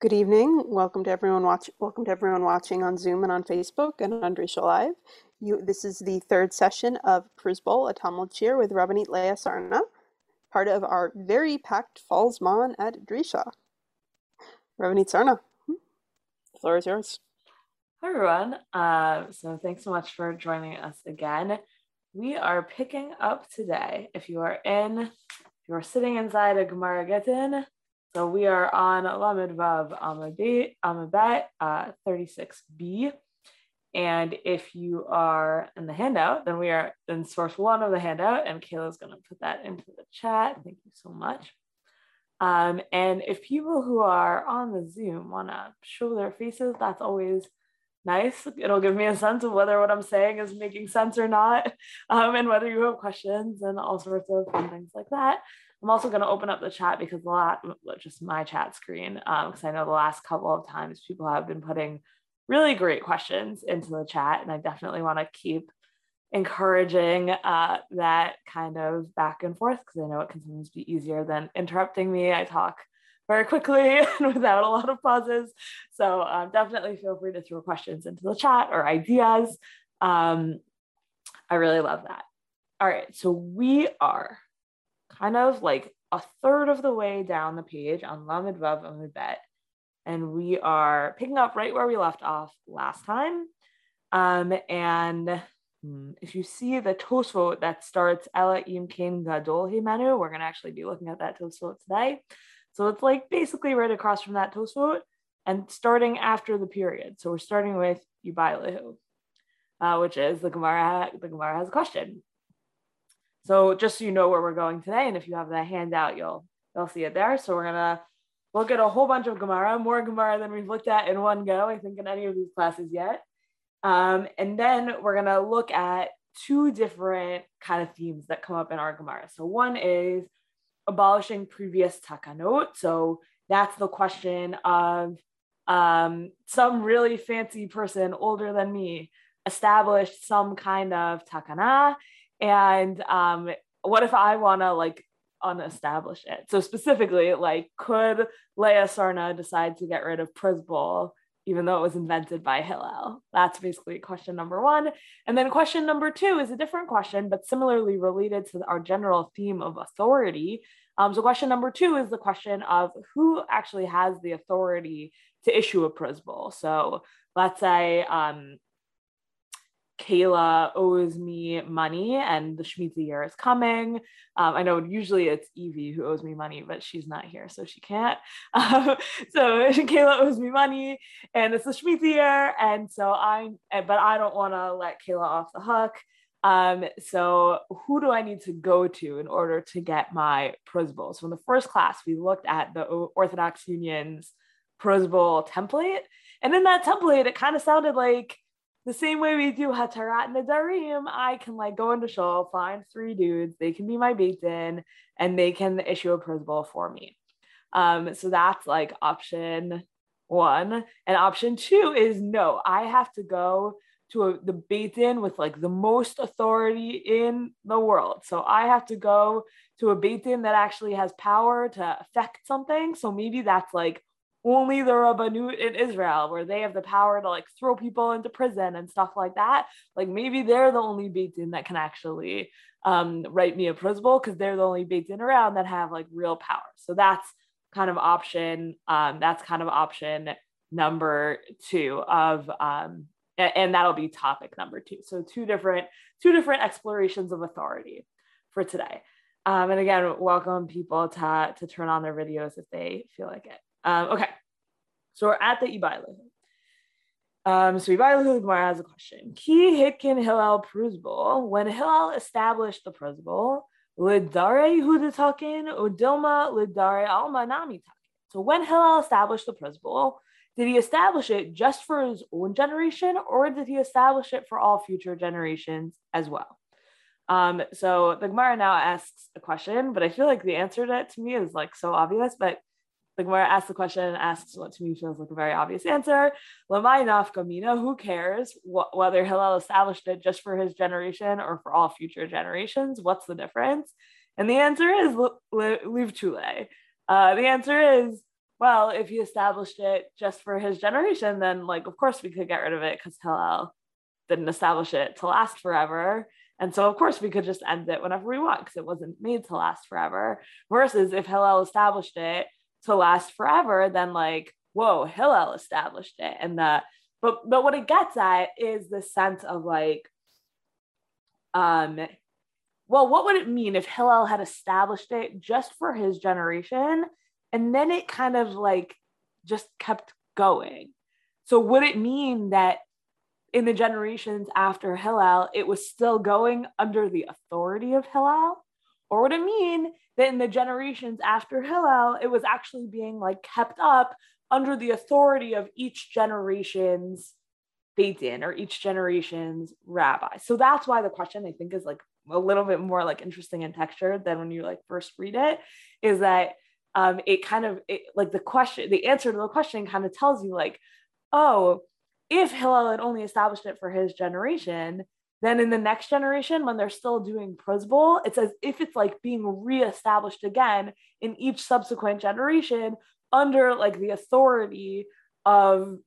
Good evening. Welcome to everyone watch. Welcome to everyone watching on Zoom and on Facebook and on Drisha Live. You, this is the third session of Pruzbol, a Talmud Shiur with Rabbanit Leah Sarna, part of our very packed Fall Zman at Drisha. Rabbanit Sarna, hmm, the floor is yours. Hi everyone. Uh, so thanks so much for joining us again. We are picking up today. If you are in, if you are sitting inside a Gemara Gittin, so we are on Lamed Vav Amud Bet uh, 36b. And if you are in the handout, then we are in source one of the handout, and Kayla's going to put that into the chat. Thank you so much. Um, and if people who are on the Zoom want to show their faces, that's always nice. It'll give me a sense of whether what I'm saying is making sense or not, um, and whether you have questions and all sorts of fun things like that. I'm also going to open up the chat because a lot, just my chat screen, because um, I know the last couple of times people have been putting really great questions into the chat, and I definitely want to keep encouraging uh, that kind of back and forth because I know it can sometimes be easier than interrupting me. I talk very quickly and without a lot of pauses. So um, definitely feel free to throw questions into the chat or ideas. Um, I really love that. All right, so we are kind of like a third of the way down the page on Lamed Vav Amud Bet, and we are picking up right where we left off last time. Um, and hmm, if you see the Tosfot that starts Ela Im Kain Gadol Himanu, we're going to actually be looking at that Tosfot today. So it's like basically right across from that Tosfot and starting after the period. So we're starting with Yubailahu, uh, which is the Gemara. The Gemara has a question. So just so you know where we're going today, and if you have that handout, you'll you'll see it there. So we're gonna look at a whole bunch of Gemara, more Gemara than we've looked at in one go, I think, in any of these classes yet. Um, and then we're gonna look at two different kind of themes that come up in our Gemara. So one is abolishing previous takanot. So that's the question of um, some really fancy person older than me established some kind of takana and um, what if I want to like unestablish it? So specifically, like, could Leah Sarna decide to get rid of Pruzbol even though it was invented by Hillel? That's basically question number one. And then question number two is a different question, but similarly related to our general theme of authority. Um, so question number two is the question of who actually has the authority to issue a Pruzbol. So let's say um, Kayla owes me money and the Shemitah year is coming. Um, I know usually it's Evie who owes me money, but she's not here, so she can't. Um, so Kayla owes me money and it's the Shemitah year. And so I, but I don't want to let Kayla off the hook. Um, so who do I need to go to in order to get my Pruzbol? So in the first class, we looked at the Orthodox Union's Pruzbol template. And in that template, it kind of sounded like the same way we do Hatarat Nedarim, I can like go into Shul, find three dudes, they can be my Beit Din, and they can issue a Pruzbol for me. Um, so that's like option one. And option two is no, I have to go to a, the Beit Din with like the most authority in the world. So I have to go to a Beit Din that actually has power to affect something. So maybe that's like only the Rabbanut in Israel, where they have the power to like throw people into prison and stuff like that. Like maybe they're the only Beit Din that can actually um, write me a Pruzbol because they're the only Beit Din around that have like real power. So that's kind of option. Um, that's kind of option number two of um, and that'll be topic number two. So two different two different explorations of authority for today. Um, and again, welcome people to, to turn on their videos if they feel like it. Um, okay, so we're at the Ibailahu. Um, so Ibailahu Gemara has a question. Ki hitkin Hillel Pruzbol. When Hillel established the Pruzbol, lidare hudatakin udilma lidare alma nami So when Hillel established the Pruzbol, did he establish it just for his own generation, or did he establish it for all future generations as well? Um, so the Gemara now asks a question, but I feel like the answer to it to me is like so obvious. But the Gemara asks the question and asks what to me feels like a very obvious answer. Lamai nafkamina, who cares wh- whether Hillel established it just for his generation or for all future generations? What's the difference? And the answer is live tule. Uh, the answer is well, if he established it just for his generation, then like of course we could get rid of it because Hillel didn't establish it to last forever. And so, of course, we could just end it whenever we want because it wasn't made to last forever. Versus if Hillel established it to last forever, then like, whoa, Hillel established it. And that, but but what it gets at is the sense of like, um, well, what would it mean if Hillel had established it just for his generation, and then it kind of like just kept going? So would it mean that in the generations after Hillel, it was still going under the authority of Hillel? Or would it mean that in the generations after Hillel, it was actually being like kept up under the authority of each generation's Beit Din or each generation's rabbi? So that's why the question I think is like a little bit more like interesting in texture than when you like first read it, is that um, it kind of it, like the question, the answer to the question kind of tells you like, oh, if Hillel had only established it for his generation, then in the next generation, when they're still doing Prozbul, it's as if it's like being reestablished again in each subsequent generation under like the authority of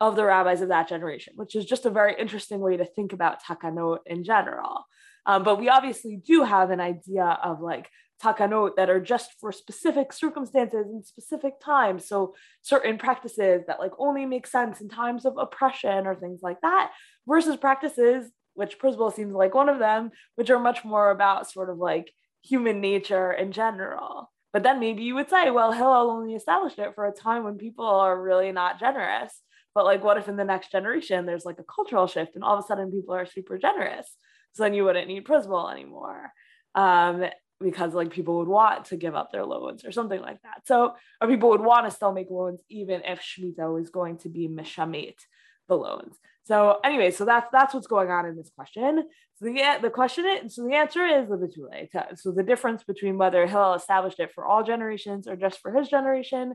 of the rabbis of that generation, which is just a very interesting way to think about takanot in general. Um, but we obviously do have an idea of like takanot that are just for specific circumstances and specific times. So certain practices that like only make sense in times of oppression or things like that, versus practices, which Prozbul seems like one of them, which are much more about sort of like human nature in general. But then maybe you would say, well, Hillel only established it for a time when people are really not generous. But like, what if in the next generation there's like a cultural shift and all of a sudden people are super generous? So then you wouldn't need Prozbul anymore. Um, because like people would want to give up their loans or something like that. So, or people would want to still make loans even if Shemitah was going to be mishamate the loans. So anyway, so that's that's what's going on in this question. So the the question so the answer is the betule. So the difference between whether Hillel established it for all generations or just for his generation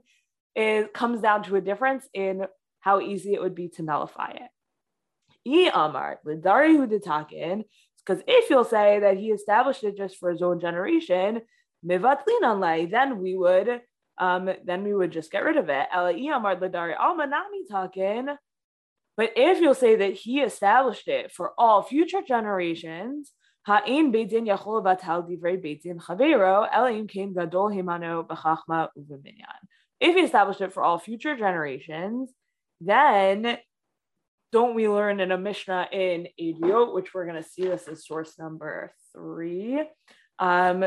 is comes down to a difference in how easy it would be to nullify it. E Amar, Lidari Huditakin, because if you'll say that he established it just for his own generation, mivatlin only, then we would um, then we would just get rid of it. talking. But if you'll say that he established it for all future generations, if he established it for all future generations, then don't we learn in a Mishnah in Ediot, which we're going to see this is source number three, um,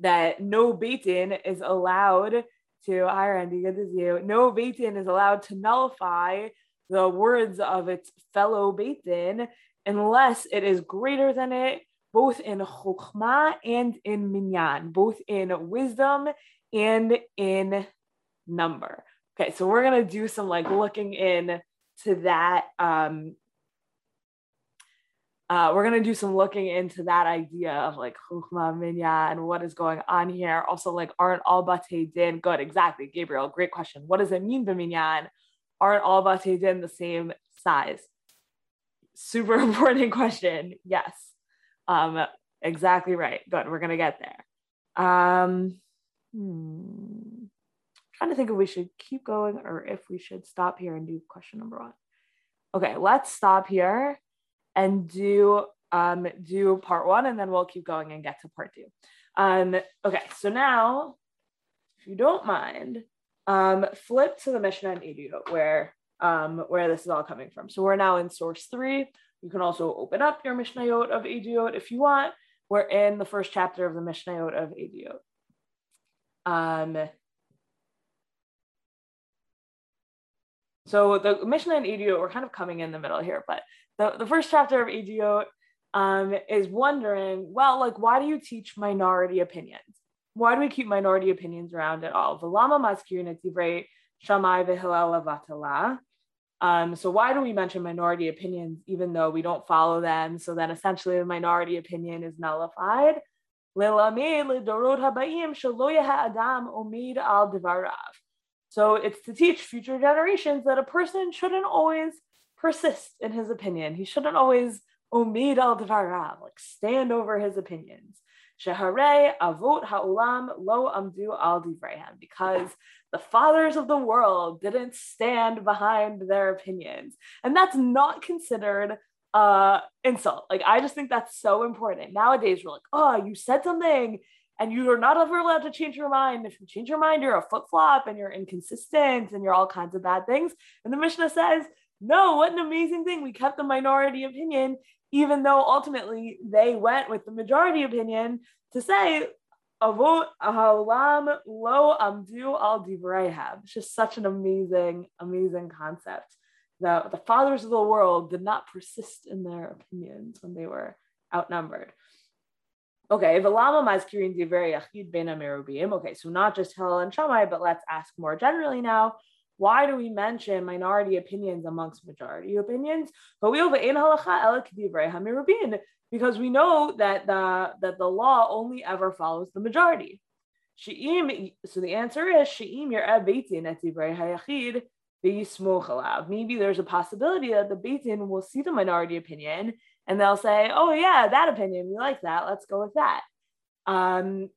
that no Beit Din is allowed to, hi good to see you. No Beit Din is allowed to nullify the words of its fellow Beit Din unless it is greater than it, both in Chokmah and in Minyan, both in wisdom and in number. Okay, so we're going to do some like looking in to that um, uh, we're going to do some looking into that idea of like Chukma Minya and what is going on here. Also, like, aren't all Bate Din good? Exactly, Gabriel. Great question. What does it mean, Minyan? Aren't all Din the same size? Super important question. Yes. Um, exactly right. Good. We're to get there. Um, hmm trying to think if we should keep going or if we should stop here and do question number one. Okay, let's stop here and do um, do part one, and then we'll keep going and get to part two. Um, okay, so now, if you don't mind, um, flip to the Mishnah and Ediot where um, where this is all coming from. So we're now in source three. You can also open up your Mishnayot of Ediot if you want. We're in the first chapter of the Mishnayot of Ediot. Um, So the Mishnah and Ediot, we're kind of coming in the middle here, but the, the first chapter of Ediot um, is wondering, well, like, why do you teach minority opinions? Why do we keep minority opinions around at all? V'lama maskirin divrei shamai levatala. Um, so why do we mention minority opinions even though we don't follow them? So then essentially the minority opinion is nullified. So it's to teach future generations that a person shouldn't always persist in his opinion. He shouldn't always omid al like stand over his opinions. Shehare avot ha'olam lo amdu al divrehem, because the fathers of the world didn't stand behind their opinions. And that's not considered uh insult. Like I just think that's so important. Nowadays we're like, oh, you said something and you are not ever allowed to change your mind. If you change your mind, you're a flip flop and you're inconsistent and you're all kinds of bad things. And the Mishnah says, no, what an amazing thing. We kept the minority opinion, even though ultimately they went with the majority opinion to say, Avot haolam lo amdu al divrayhab. It's just such an amazing, amazing concept. that the fathers of the world did not persist in their opinions when they were outnumbered. Okay, Velama Mazkirin Divrei Yachid Ben. Okay, so not just Hillel and Shammai, but let's ask more generally now. Why do we mention minority opinions amongst majority opinions? Because we know that the that the law only ever follows the majority. So the answer is Maybe there's a possibility that the Beitin will see the minority opinion and they'll say, "Oh yeah, that opinion, we like that. Let's go with that." Um.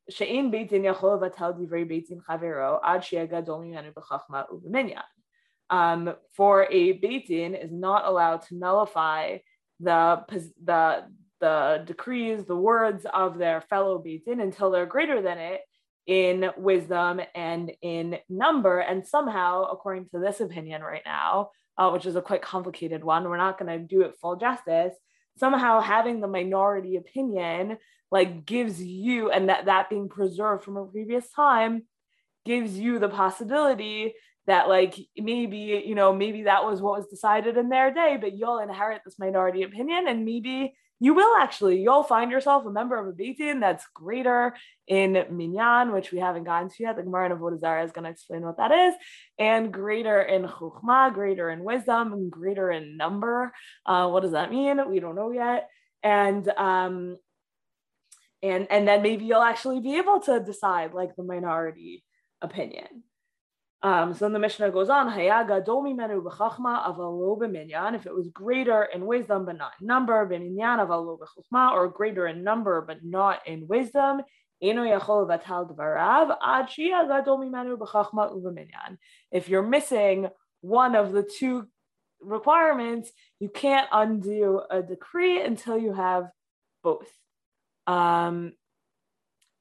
Um, for a beitin is not allowed to nullify the the the decrees, the words of their fellow beitin until they're greater than it in wisdom and in number. And somehow, according to this opinion right now, uh, which is a quite complicated one, we're not going to do it full justice somehow having the minority opinion like gives you and that that being preserved from a previous time gives you the possibility that like maybe you know maybe that was what was decided in their day but you'll inherit this minority opinion and maybe you will actually. You'll find yourself a member of a beitin that's greater in minyan which we haven't gotten to yet. The gemara of Vodazara is going to explain what that is and greater in chukma greater in wisdom and greater in number. Uh, what does that mean? We don't know yet. And um and and then maybe you'll actually be able to decide like the minority opinion um, so then the Mishnah goes on, Hayaga domi menu b'chachma avalo b'minyan, If it was greater in wisdom but not in number, or greater in number but not in wisdom, if you're missing one of the two requirements, you can't undo a decree until you have both. Um,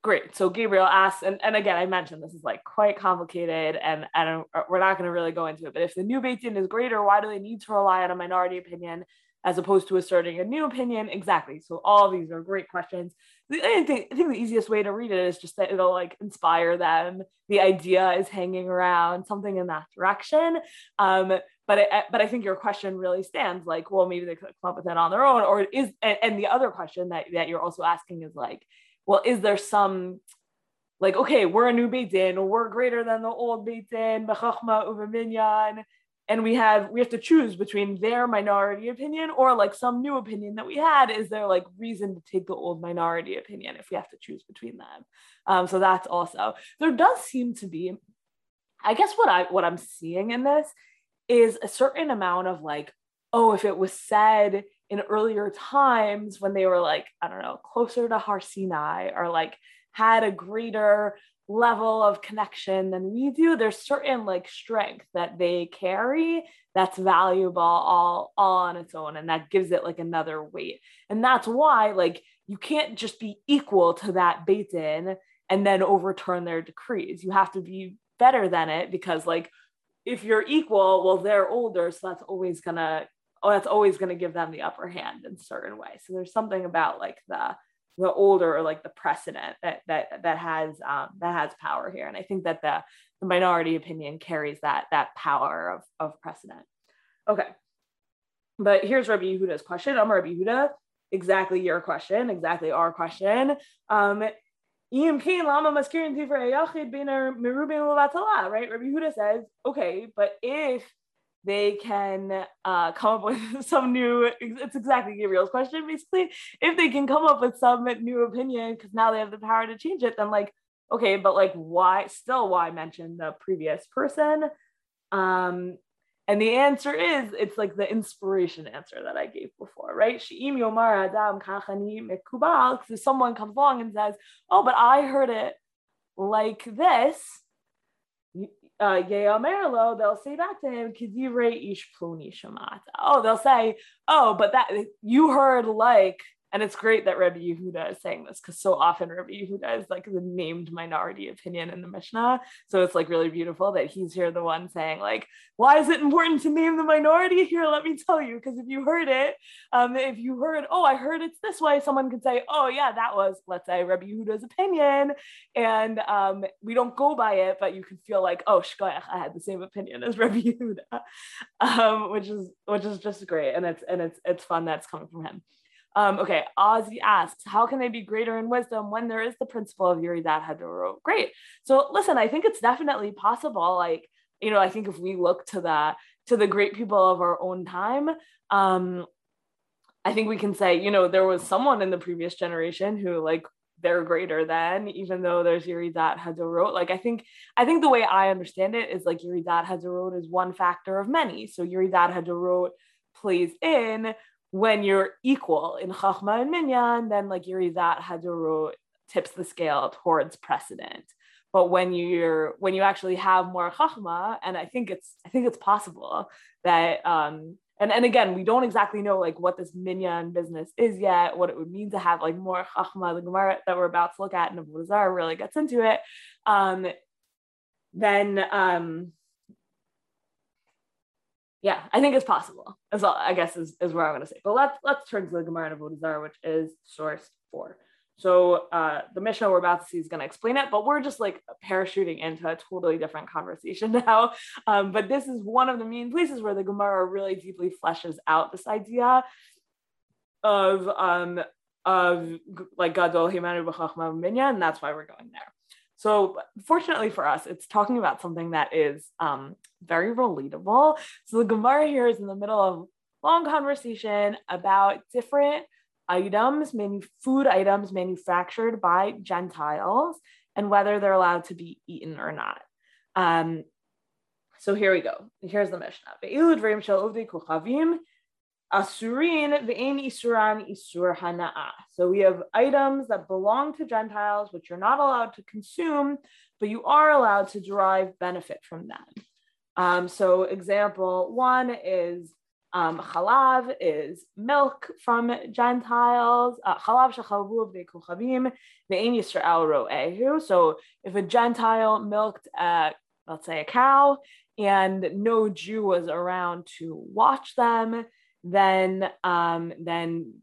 great. So Gabriel asks, and, and again, I mentioned this is like quite complicated and, and we're not going to really go into it, but if the new Beitin is greater, why do they need to rely on a minority opinion as opposed to asserting a new opinion? Exactly. So all these are great questions. I think, I think the easiest way to read it is just that it'll like inspire them. The idea is hanging around something in that direction. Um, but I, but I think your question really stands like, well, maybe they could come up with it on their own, or is and, and the other question that, that you're also asking is like, well, is there some like, okay, we're a new Beit Din, we're greater than the old Beit Din, Minyan, and we have we have to choose between their minority opinion or like some new opinion that we had. Is there like reason to take the old minority opinion if we have to choose between them? Um, so that's also there does seem to be, I guess what I what I'm seeing in this is a certain amount of like, oh, if it was said in earlier times when they were like, I don't know, closer to Har Sinai or like had a greater level of connection than we do, there's certain like strength that they carry that's valuable all, all on its own. And that gives it like another weight. And that's why like you can't just be equal to that Beitin and then overturn their decrees. You have to be better than it because like if you're equal, well, they're older, so that's always gonna oh, that's always to give them the upper hand in certain ways. So there's something about like the the older or like the precedent that that that has um, that has power here, and I think that the, the minority opinion carries that that power of of precedent. Okay, but here's Rabbi Yehuda's question. I'm Rabbi Yehuda. Exactly your question. Exactly our question. Um, right? Rabbi Huda says, okay, but if they can uh, come up with some new it's exactly gabriel's question basically. If they can come up with some new opinion because now they have the power to change it then like okay but like why still why mention the previous person? Um and the answer is it's like the inspiration answer that I gave before, right? She'im yomar adam kachani mekubal. Because if someone comes along and says, "Oh, but I heard it like this," uh, they'll say back to him, ish Oh, they'll say, "Oh, but that you heard like." And it's great that Rabbi Yehuda is saying this because so often Rabbi Yehuda is like the named minority opinion in the Mishnah. So it's like really beautiful that he's here, the one saying like, why is it important to name the minority here? Let me tell you, because if you heard it, um, if you heard, oh, I heard it's this way, someone could say, oh yeah, that was, let's say, Rabbi Yehuda's opinion, and um, we don't go by it, but you can feel like, oh, shkoyach, I had the same opinion as Rabbi Yehuda, um, which is which is just great, and it's and it's it's fun that's coming from him. Um, okay, Ozzy asks, how can they be greater in wisdom when there is the principle of Yeridat Hadoro? Great. So listen, I think it's definitely possible. Like, you know, I think if we look to the to the great people of our own time, um, I think we can say, you know, there was someone in the previous generation who like they're greater than, even though there's Yeridat Hadorot. Like I think, I think the way I understand it is like Yuri Yeridat Hadorot is one factor of many. So Yuri Yeridat Hadorot plays in when you're equal in Chachma and Minyan, then like Yeridat Haduru tips the scale towards precedent. But when you're when you actually have more Chachma, and I think it's I think it's possible that um and, and again, we don't exactly know like what this minyan business is yet, what it would mean to have like more chachma, the Gemara that we're about to look at in Avodah Zarah really gets into it. Um, then um, yeah, I think it's possible. As all, I guess is, is where I'm going to say. But let's let's turn to the Gemara of Avodah which is source four. So uh, the Mishnah we're about to see is going to explain it, but we're just like parachuting into a totally different conversation now. Um, but this is one of the main places where the Gemara really deeply fleshes out this idea of um, of like Gadol Himanu B'Chachma Minyan, and that's why we're going there. So, fortunately for us, it's talking about something that is um, very relatable. So, the Gemara here is in the middle of long conversation about different items, manu- food items manufactured by Gentiles, and whether they're allowed to be eaten or not. Um, so here we go. Here's the Mishnah. Asurin ve'en isuran isur hana'a. So we have items that belong to Gentiles, which you're not allowed to consume, but you are allowed to derive benefit from them. Um, so example one is um, chalav is milk from Gentiles. Uh, chalav shechalvu ve'kuchavim ve'en Yisrael ro'ehu. So if a Gentile milked, a, let's say, a cow, and no Jew was around to watch them, then um, then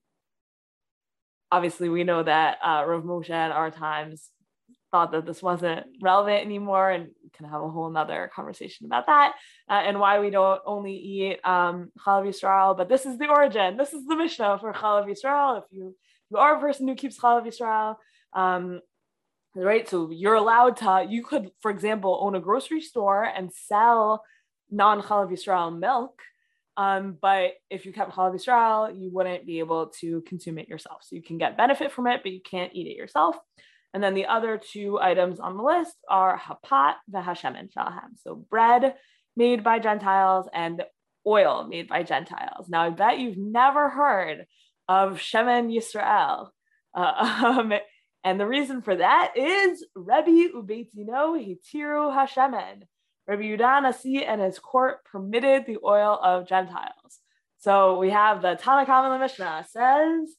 obviously we know that uh, Rav Moshe at our times thought that this wasn't relevant anymore and can have a whole nother conversation about that uh, and why we don't only eat um, Chalav Yisrael, but this is the origin. This is the Mishnah for Chalav Yisrael. If you, you are a person who keeps Chalav Yisrael, um, right? So you're allowed to, you could, for example, own a grocery store and sell non-Chalav Yisrael milk um, but if you kept Chalav Yisrael, you wouldn't be able to consume it yourself. So you can get benefit from it, but you can't eat it yourself. And then the other two items on the list are hapat v'hashemen shalham. So bread made by Gentiles and oil made by Gentiles. Now I bet you've never heard of Shemen Yisrael. Uh, um, and the reason for that is Rebbe Ubeitino Hitiru Hashemen. Rabbi Yudan Nasi and his court permitted the oil of Gentiles. So we have the Tanakh in the Mishnah says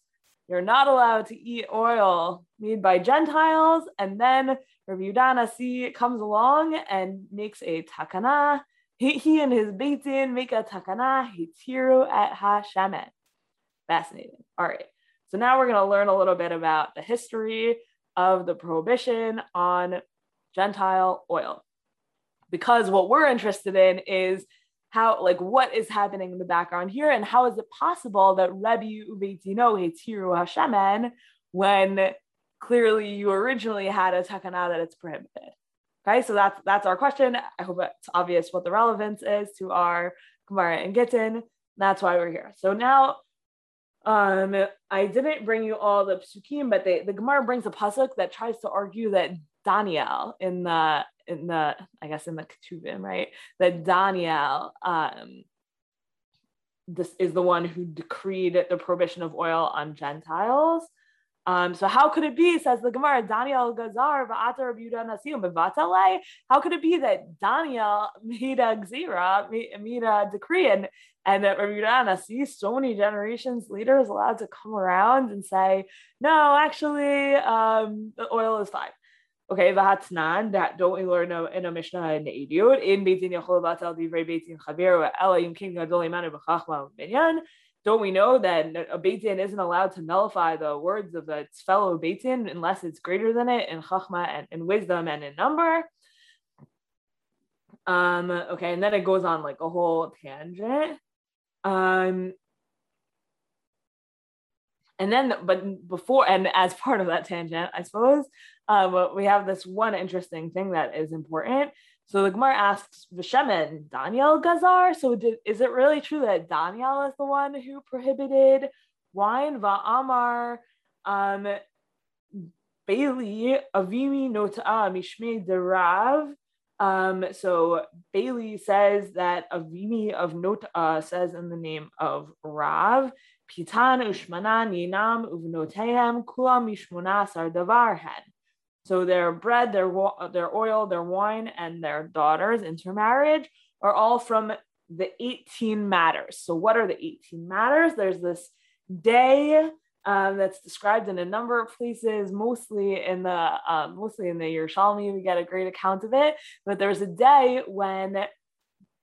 you're not allowed to eat oil made by Gentiles. And then Rabbi Yudan Nasi comes along and makes a takana. He, he and his Beitin make a takana, hitiru at Hashemet. Fascinating. All right. So now we're going to learn a little bit about the history of the prohibition on Gentile oil because what we're interested in is how like what is happening in the background here and how is it possible that Rebbe Uveitino Hetiru Hashemen when clearly you originally had a takana that it's prohibited. Okay, so that's that's our question. I hope it's obvious what the relevance is to our Gemara and Gittin. That's why we're here. So now um I didn't bring you all the psukim, but they, the Gemara brings a pasuk that tries to argue that Daniel in the in the I guess in the Ketuvim, right? That Daniel um, this is the one who decreed the prohibition of oil on Gentiles. Um, so how could it be, says the Gemara, Daniel Gazar b'vatalei? How could it be that Daniel made a gzira, made a decree, and and that Rabbi Yehuda so many generations later is allowed to come around and say, no, actually, um, the oil is fine. Okay, v'hatnan, that don't we learn in a Mishnah in Ediot, in Beitin Yachol Batal Divrei Beitin Chaver, Ela Yim King Gadol Imanu B'chachma Minyan, don't we know that a Beitin isn't allowed to nullify the words of its fellow Beitin unless it's greater than it in Chachma and in wisdom and in number? Um, okay, and then it goes on like a whole tangent. Um, and then, but before and as part of that tangent, I suppose, uh, we have this one interesting thing that is important. So the Gemara asks Vishemen, Daniel Gazar. So did, is it really true that Daniel is the one who prohibited wine? Va'amar um, Bali Avimi Nota'a Mishme Derav. Um, so Bali says that Avimi of Nota says in the name of Rav, Pitan Ushmanan Yinam Uvnotehem Kula Mishmuna Sardavarhen. So their bread, their their oil, their wine, and their daughters intermarriage are all from the 18 matters. So what are the 18 matters? There's this day um, that's described in a number of places, mostly in the um, mostly in the Yerushalmi. We get a great account of it. But there's a day when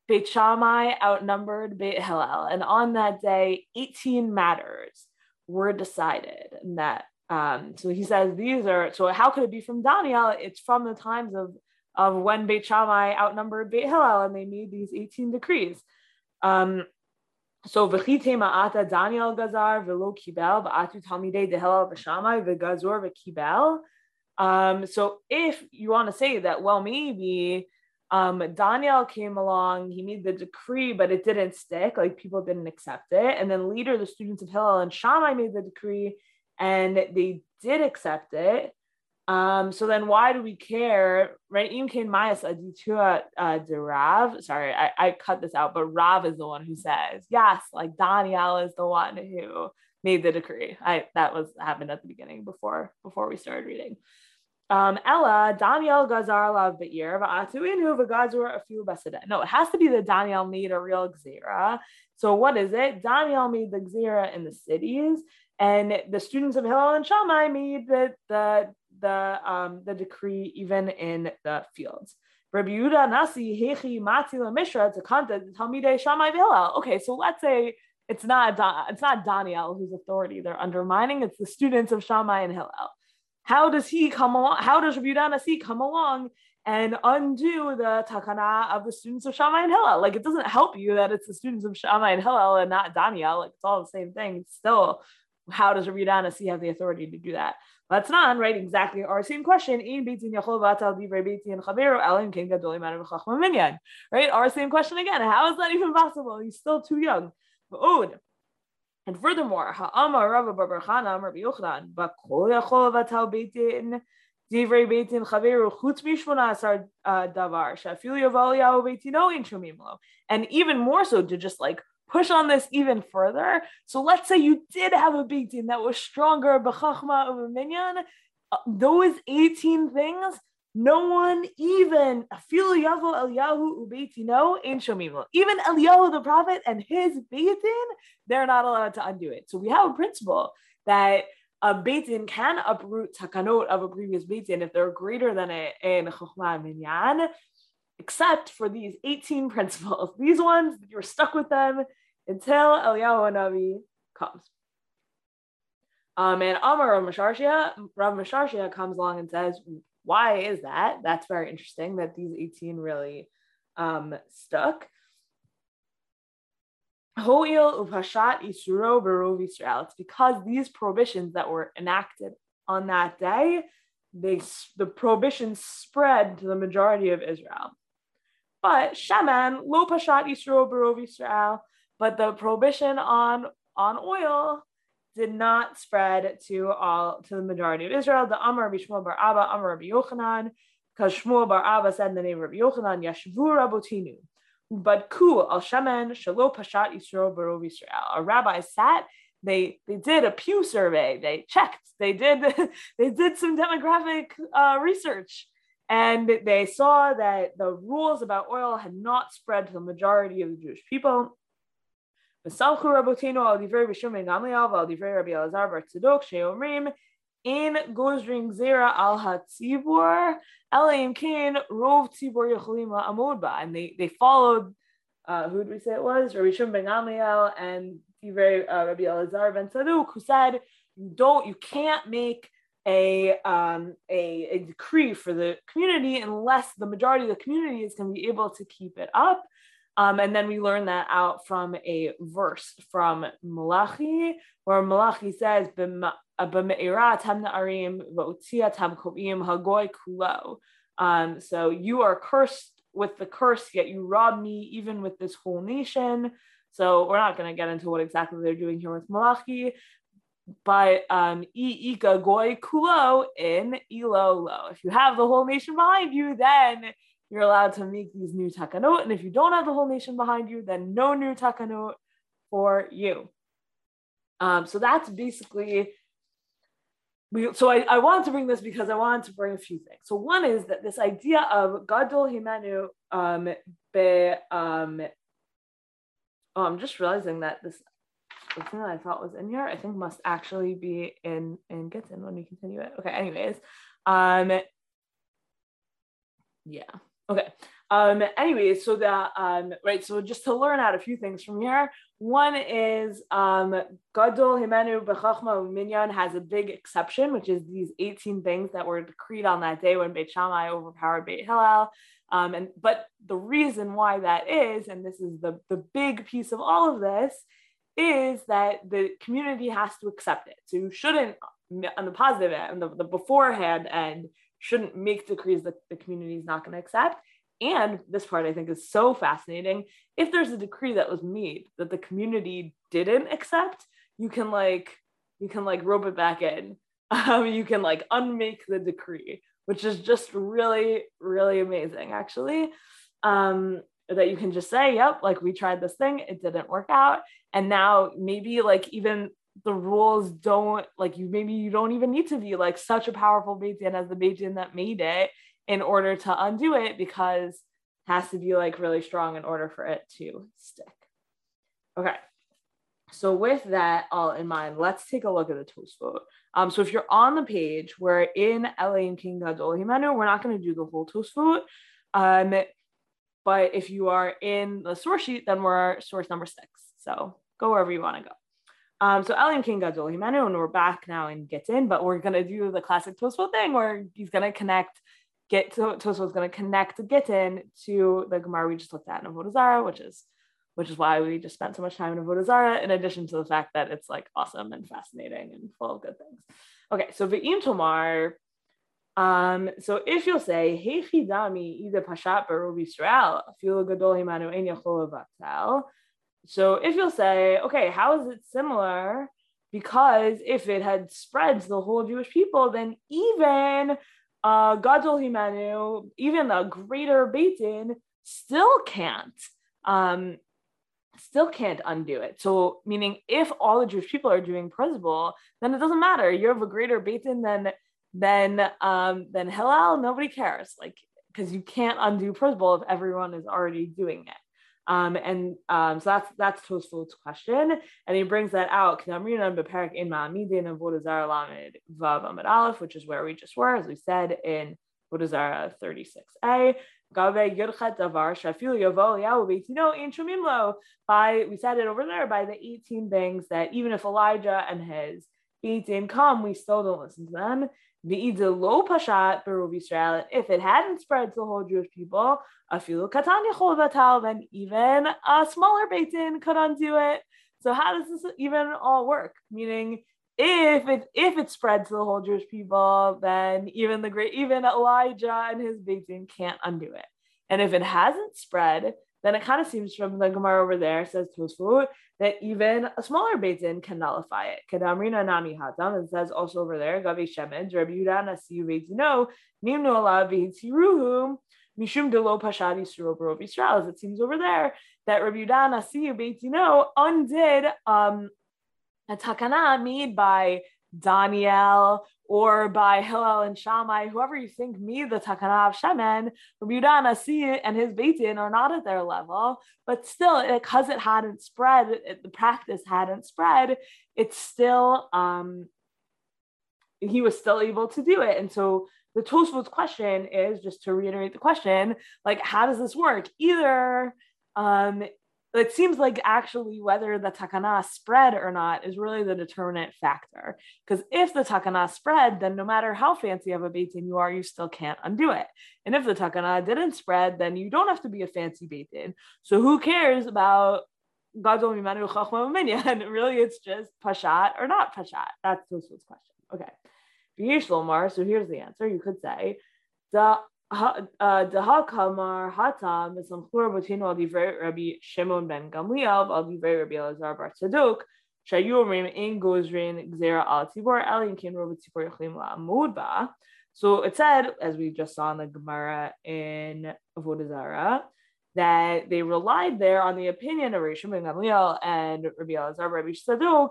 Beit Shammai outnumbered Beit Hillel, and on that day, 18 matters were decided, and that um, so he says these are so how could it be from Daniel? It's from the times of of when Beit Shammai outnumbered Beit Hillel and they made these 18 decrees. Um, so v'chite ma'ata Daniel gazar v'lo kibel v'atu talmidei dehillel v'shamai v'gazor v'kibel. Um, so if you want to say that, well, maybe um, Daniel came along, he made the decree, but it didn't stick, like people didn't accept it. And then later, the students of Hillel and Shammai made the decree, and they did accept it. Um, so then why do we care? Right? Imkin Mayas Aditua uh, de Rav. Sorry, I, I cut this out, but Rav is the one who says, yes, like Daniel is the one who made the decree. I that was happened at the beginning before before we started reading. Um, Ella, Daniel Gazar Lav Be'ir, Va'atuinu V'gazur Afiu Basadeh. No, it has to be that Daniel made a real Gzera. So what is it? Daniel made the Gzera in the cities, and the students of Hillel and Shammai made the the the um, the decree even in the fields. Rabbi Yehuda Nasi Hechi Matila Mishra contact Talmidei Shammai Hillel. Okay, so let's say it's not it's not Daniel whose authority they're undermining. It's the students of Shammai and Hillel. How does he come along? How does Rabbi Yehuda Nasi come along and undo the takana of the students of Shammai and Hillel? Like it doesn't help you that it's the students of Shammai and Hillel and not Daniel. Like it's all the same thing. It's still how does Rabbi Yehuda Nasi have the authority to do that? That's not right. Exactly our same question. Right? Our same question again. How is that even possible? He's still too young. And furthermore, Ha'amar Rabba bar bar Chana Rabbi Yochanan, uh. And even more so to just like push on this even further. So let's say you did have a big team that was stronger, b'chachma of a minyan. Uh, those 18 things, no one even feel Yavo Eliyahu ubeitino in Shomimo. Even Eliyahu the prophet and his beitin, they're not allowed to undo it. So we have a principle that a beitin can uproot takanot of a previous beitin if they're greater than it in chachma minyan except for these 18 principles. These ones, you're stuck with them until Eliyahu Navi comes. Um, and Amar Rav Masharshia, Rav Masharshia comes along and says, why is that? That's very interesting that these 18 really um, stuck. Ho'il upashat isuro barov Israel. It's because these prohibitions that were enacted on that day, they the prohibitions spread to the majority of Israel. But shaman lo pashat isuro barov Israel but the prohibition on on oil did not spread to all to the majority of Israel. The Amar Bishma Bar Abba, Amar Rabbi Yochanan, because Shmuel bar Abba said in the name of Rabbi Yochanan, Yashvu Rabotinu, but ku al shaman shalo pashat Yisrael barov Yisrael. Our rabbis sat. They they did a Pew survey. They checked. They did they did some demographic uh, research, and they saw that the rules about oil had not spread to the majority of the Jewish people. V'salchu rabotinu al divrei Rishon Gamliel al divrei Rabbi Elazar bar Tzadok sheomrim in gozring zera al hatzibur elim kain rov tzibur yecholim amodba, and they they followed. Uh, who did we say it was? Rabbi Shimon ben Gamliel and uh, Rabbi Elazar ben Tzadok, who said, "You don't, you can't make a, um, a a decree for the community unless the majority of the community is going to be able to keep it up." Um, and then we learn that out from a verse from Malachi, where Malachi says, um, so you are cursed with the curse, yet you rob me even with this whole nation. So we're not going to get into what exactly they're doing here with Malachi, but um, ika goy kulo in Ilolo. If you have the whole nation behind you, then you're allowed to make these new takanot. And if you don't have the whole nation behind you, then no new takanot for you. Um, so that's basically we, so I, I wanted to bring this because I wanted to bring a few things. So one is that this idea of Gadol Himanu um, be, um, oh, I'm just realizing that this the thing that I thought was in here, I think must actually be in in Gittin when we continue it. Okay, anyways. Um yeah. Okay. Um, anyway, so that um, right, so just to learn out a few things from here. One is um, Gadol Himenu Bechachma Minyan has a big exception, which is these 18 things that were decreed on that day when Beit Shammai overpowered Beit Hillel. Um, and but the reason why that is, and this is the the big piece of all of this, is that the community has to accept it. So you shouldn't, on the positive end, the, the beforehand end, shouldn't make decrees that the community is not going to accept. And this part I think is so fascinating. If there's a decree that was made that the community didn't accept, you can like you can like rope it back in. Um, you can like unmake the decree, which is just really really amazing actually. Um, that you can just say, "Yep, like we tried this thing, it didn't work out," and now maybe like even the rules don't like you maybe you don't even need to be like such a powerful Din as the Din that made it in order to undo it because it has to be like really strong in order for it to stick. Okay. So with that all in mind, let's take a look at the Tosfot. Um, so if you're on the page, we're in Elohim King Gadol. We're not going to do the whole Tosfot. Um, but if you are in the source sheet, then we're source number six. So go wherever you want to go. Um, so Elim King got Gadol Himanu, and we're back now in Gittin, but we're gonna do the classic Tosfot thing where he's gonna connect get to Tosfot's gonna connect Gittin to the Gemara we just looked at in Avodah which is which is why we just spent so much time in Avodah in addition to the fact that it's like awesome and fascinating and full of good things. Okay, so Ve'im Tomar. Um, so if you'll say, Hey Chidami, Ida Pashat Barov Yisrael, Afil Gadol Himanu Ein Yachol so if you'll say, okay, how is it similar? Because if it had spread to the whole Jewish people, then even uh, Gadol Himanu, even a greater Beitin, still can't, um, still can't undo it. So meaning, if all the Jewish people are doing principle, then it doesn't matter. You have a greater Beitin than than um, than Hillel. Nobody cares, like because you can't undo principle if everyone is already doing it. Um, and um, so that's that's Tosfot's question, and he brings that out. Which is where we just were, as we said in Vodazara 36a. By we said it over there by the 18 things that even if Elijah and his Beit come, we still don't listen to them. Lo pashat Israel. If it hadn't spread to the whole Jewish people, afilu katan yachol then even a smaller Beit Din could undo it. So how does this even all work? Meaning, if it if it spread to the whole Jewish people, then even the great even Elijah and his Beit Din can't undo it. And if it hasn't spread, then it kind of seems from the Gemara over there, says Tosfot, that even a smaller Beit can nullify it. Kedamrina Nami Hatam, it says also over there, Gavi Shemed, Rabbi Yudan Asiyu Beit Nimnu Allah Vihitziruhum, Mishum Delo Pashadi Israel, it seems over there, that Rabbi Yudan Asiyu Beit undid um, a takana made by Daniel or by Hillel and Shammai, whoever you think me, the Takana of Shemen, Rabbi Nasi and his Beitin are not at their level, but still, because it hadn't spread, it, the practice hadn't spread, it's still, um, he was still able to do it. And so the Tosfot's question is just to reiterate the question, like, how does this work? Either um, it seems like actually whether the takana spread or not is really the determinant factor. Because if the takana spread, then no matter how fancy of a Beit Din you are, you still can't undo it. And if the takana didn't spread, then you don't have to be a fancy Beit Din. So who cares about Gadol Mimanu Chachma? Really, it's just Pashat or not Pashat. That's Tosfot's question. Okay. So here's the answer. You could say, the Daha uh, Kamar Hatam is Amchur Botino al Divrei Rabbi Shimon ben Gamliel al Divrei Rabbi Elazar Bar Tzadok Shayu Omrim In Gozrin Gzera al Tibor Elin Kin Rob Tibor Yachlim La Ba. So it said, as we just saw in the Gemara in Avodah Zarah, that they relied there on the opinion of Rishon ben Gamliel and Rabbi Elazar Rabbi Tzadok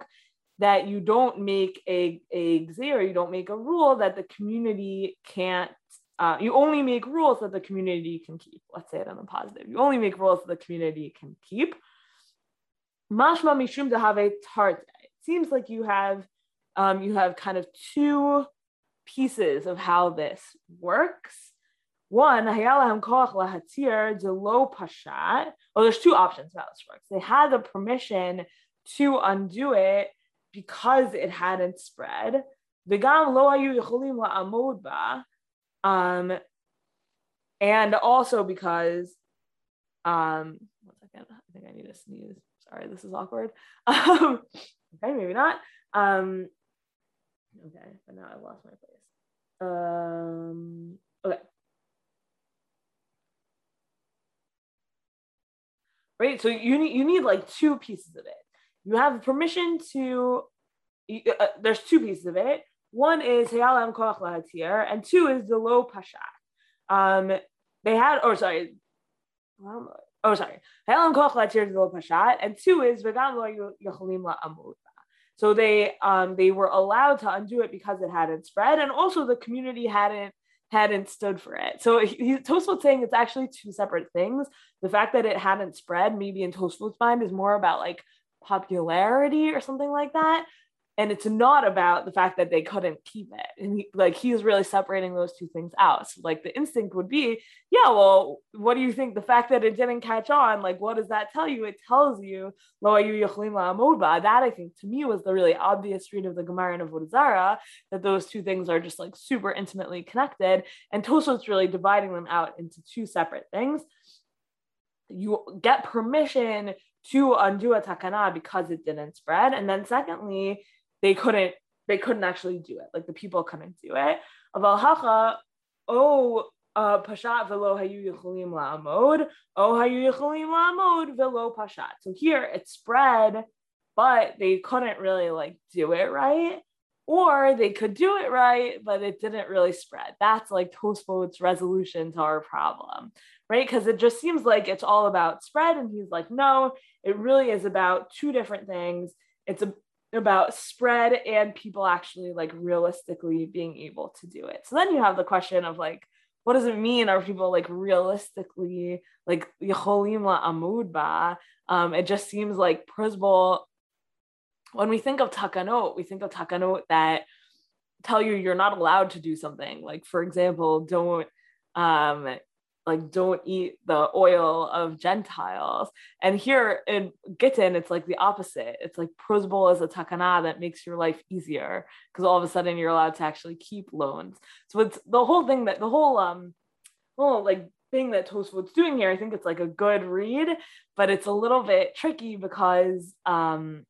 that you don't make a, a gzera, you don't make a rule that the community can't uh, you only make rules that the community can keep. Let's say it on the positive. You only make rules that the community can keep. Mashma mishum to have tarte. It seems like you have um, you have kind of two pieces of how this works. One, lahatir lo pashat. Well, there's two options how this works. They had the permission to undo it because it hadn't spread. V'gam lo hayu yicholim la'amod ba um, and also because, um, one second, I think I need to sneeze. Sorry, this is awkward. Um, okay, maybe not. Um, okay, but now I've lost my place. Um, okay. Right, so you need you need like two pieces of it. You have permission to. Uh, there's two pieces of it. One is Hayalam Koach Lahatir, and two is the low Pashat. Um, they had, or sorry, oh sorry, Hayalam Koach Lahatir is the low Pashat, and two is Vegam Lo La'amud. So they um, they were allowed to undo it because it hadn't spread, and also the community hadn't hadn't stood for it. So he, Tosfot's saying it's actually two separate things. The fact that it hadn't spread, maybe in Tosfot's mind, is more about like popularity or something like that and it's not about the fact that they couldn't keep it. And he, like he's really separating those two things out. So like the instinct would be yeah well what do you think? The fact that it didn't catch on like what does that tell you? It tells you that i think to me was the really obvious read of the gemara and Avodah Zarah, that those two things are just like super intimately connected. And Tosfot's really dividing them out into two separate things. You get permission to undo a takana because it didn't spread. And then secondly they couldn't they couldn't actually do it. Like the people couldn't do it. Aval hacha, oh uh, pashat velo hayu yicholim la'amod, oh hayu yicholim la'amod velo pashat. So here it spread, but they couldn't really like do it right. Or they could do it right, but it didn't really spread. That's like Tosfot's resolution to our problem, right? Because it just seems like it's all about spread. And he's like, no, it really is about two different things. It's a, about spread and people actually like realistically being able to do it. So then you have the question of like, what does it mean? Are people like realistically like Yecholim Amud Ba? Um, it just seems like Pruzbol, when we think of takanot, we think of takanot that tell you you're not allowed to do something. Like, for example, don't um, like don't eat the oil of Gentiles. And here in Gittin, it's like the opposite. It's like Pruzbol is a takana that makes your life easier because all of a sudden you're allowed to actually keep loans. So it's the whole thing that the whole um whole like thing that Tosfot's doing here. I think it's like a good read, but it's a little bit tricky because um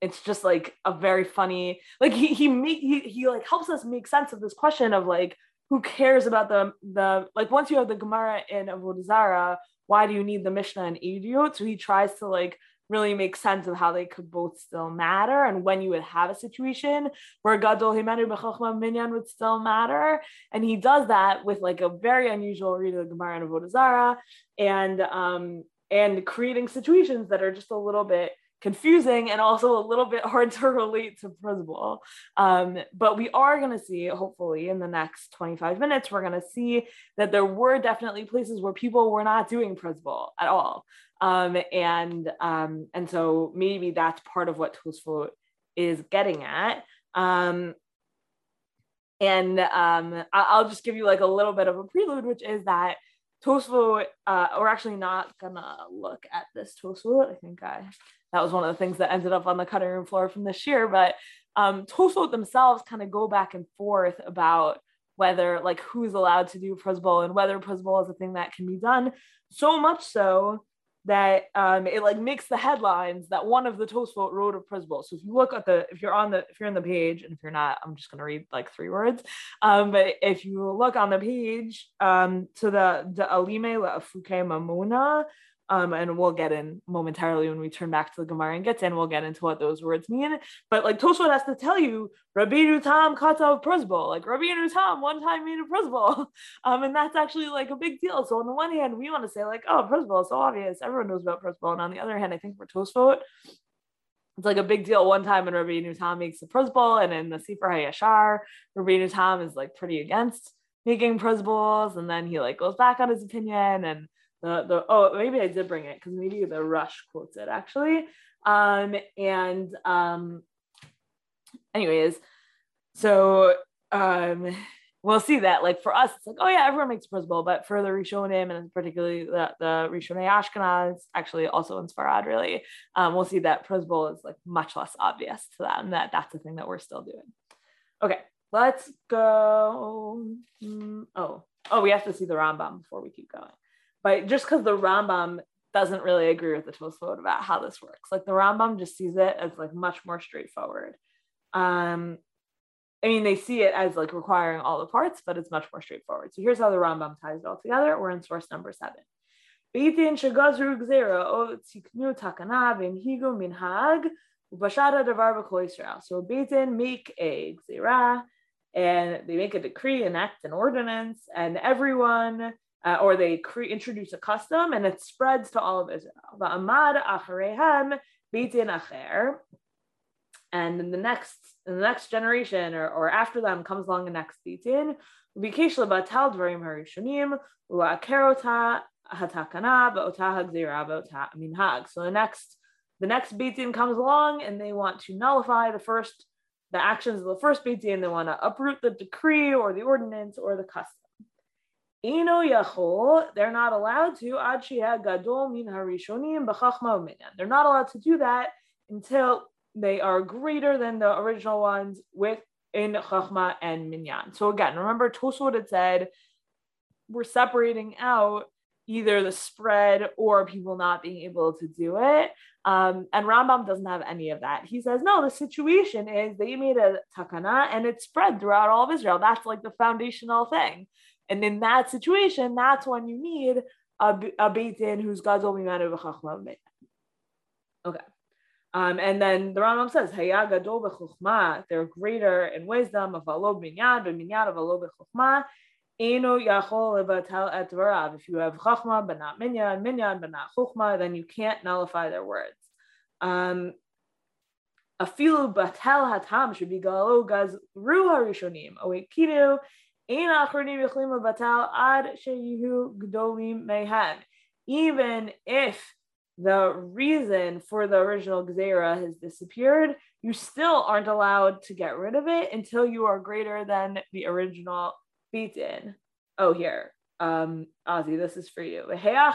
it's just like a very funny like he he make he, he like helps us make sense of this question of like who cares about the the like once you have the Gemara in Avodah Zarah, why do you need the Mishnah and Ediot? So he tries to like really make sense of how they could both still matter and when you would have a situation where Gadol Himenu B'Chochma Minyan would still matter. And he does that with like a very unusual read of the Gemara and Avodah Zarah and um and creating situations that are just a little bit confusing and also a little bit hard to relate to principle. Um, but we are going to see, hopefully, in the next 25 minutes, we're going to see that there were definitely places where people were not doing principle at all. Um, and um, and so maybe that's part of what Tosfot is getting at. Um, and um, I'll just give you like a little bit of a prelude, which is that Tosfot, uh, we're actually not gonna look at this Tosfot. I think I that was one of the things that ended up on the cutting room floor from this year. But um, Tosfot themselves kind of go back and forth about whether like who's allowed to do Pruzbol and whether Pruzbol is a thing that can be done. So much so that um, it like makes the headlines that one of the Tosfot wrote of Pruzbol. So if you look at the, if you're on the, if you're in the page, and if you're not, I'm just to read like three words. Um, but if you look on the page um, to the the Alime la Fuke Mamuna, um, and we'll get in momentarily when we turn back to the Gemara and gets in, we'll get into what those words mean. But like Tosfot has to tell you, Rabbi Tam kata Pruzbol, like Rabbi Tam one time made a Pruzbol. Um, and that's actually like a big deal. So on the one hand, we want to say like, oh, Pruzbol is so obvious. Everyone knows about Pruzbol. And on the other hand, I think for Tosfot, it's like a big deal. One time when Rabbi Tam makes a Pruzbol, and in the Sefer HaYashar, Rabbi Tam is like pretty against making Pruzbols, and then he like goes back on his opinion and the, the oh maybe I did bring it because maybe the Rosh quotes it actually. Um, and um, anyways, so um, we'll see that like for us it's like oh yeah everyone makes Pruzbol, but for the Rishonim and particularly the the Rishonei Ashkenaz, actually also in Sfarad really, um, we'll see that Pruzbol is like much less obvious to them that that's the thing that we're still doing. Okay, let's go. Mm, oh, oh, we have to see the Rambam before we keep going but just because the Rambam doesn't really agree with the Tosfot about how this works. Like the Rambam just sees it as like much more straightforward. Um, I mean, they see it as like requiring all the parts, but it's much more straightforward. So here's how the Rambam ties it all together. We're in source number seven. Beitin shagazru gzera o tziknu takana higu minhag ubashada devar b'kol So Beitin make a gzera and they make a decree, enact an ordinance, and everyone uh, or they cre- introduce a custom and it spreads to all of Israel. And in the next, in the next generation or, or after them comes along the next bitin, So the next, the next bitin comes along and they want to nullify the first, the actions of the first bitin. They want to uproot the decree or the ordinance or the custom. Ino yachol, they're not allowed to. Ad gadol min harishonim minyan. They're not allowed to do that until they are greater than the original ones with in chachma and minyan. So again, remember Tosfot had said we're separating out either the spread or people not being able to do it. Um, and Rambam doesn't have any of that. He says, no, the situation is they made a takana and it spread throughout all of Israel. That's like the foundational thing. And in that situation, that's when you need a, a Beit Din who's Gadol Mimanu V'chachma Okay. Um, and then the Rambam says, Haya Gadol B'chuchma, they're greater in wisdom of Alo Minyan, B'minyan of Alo B'chuchma, Yachol Levatel Et Varav. If you have Chachma but not Minyan, Minyan but not Chuchma, then you can't nullify their words. Um, Afilu Batel Hatam should be Galo Gaz Ru Harishonim, Oekidu even if the reason for the original Gzera has disappeared, you still aren't allowed to get rid of it until you are greater than the original Beit Din. Oh, here. Um, Ozzy, this is for you. How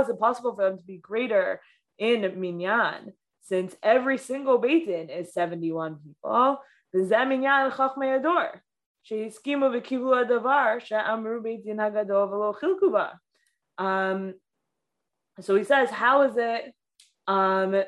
is it possible for them to be greater in minyan? since every single Beitin is 71 people, the Zeminyan Chachmei Ador. שהסכימו וקיבלו הדבר שאמרו בית דין הגדול ולא חילקו בה. Um, so he says, how is it um,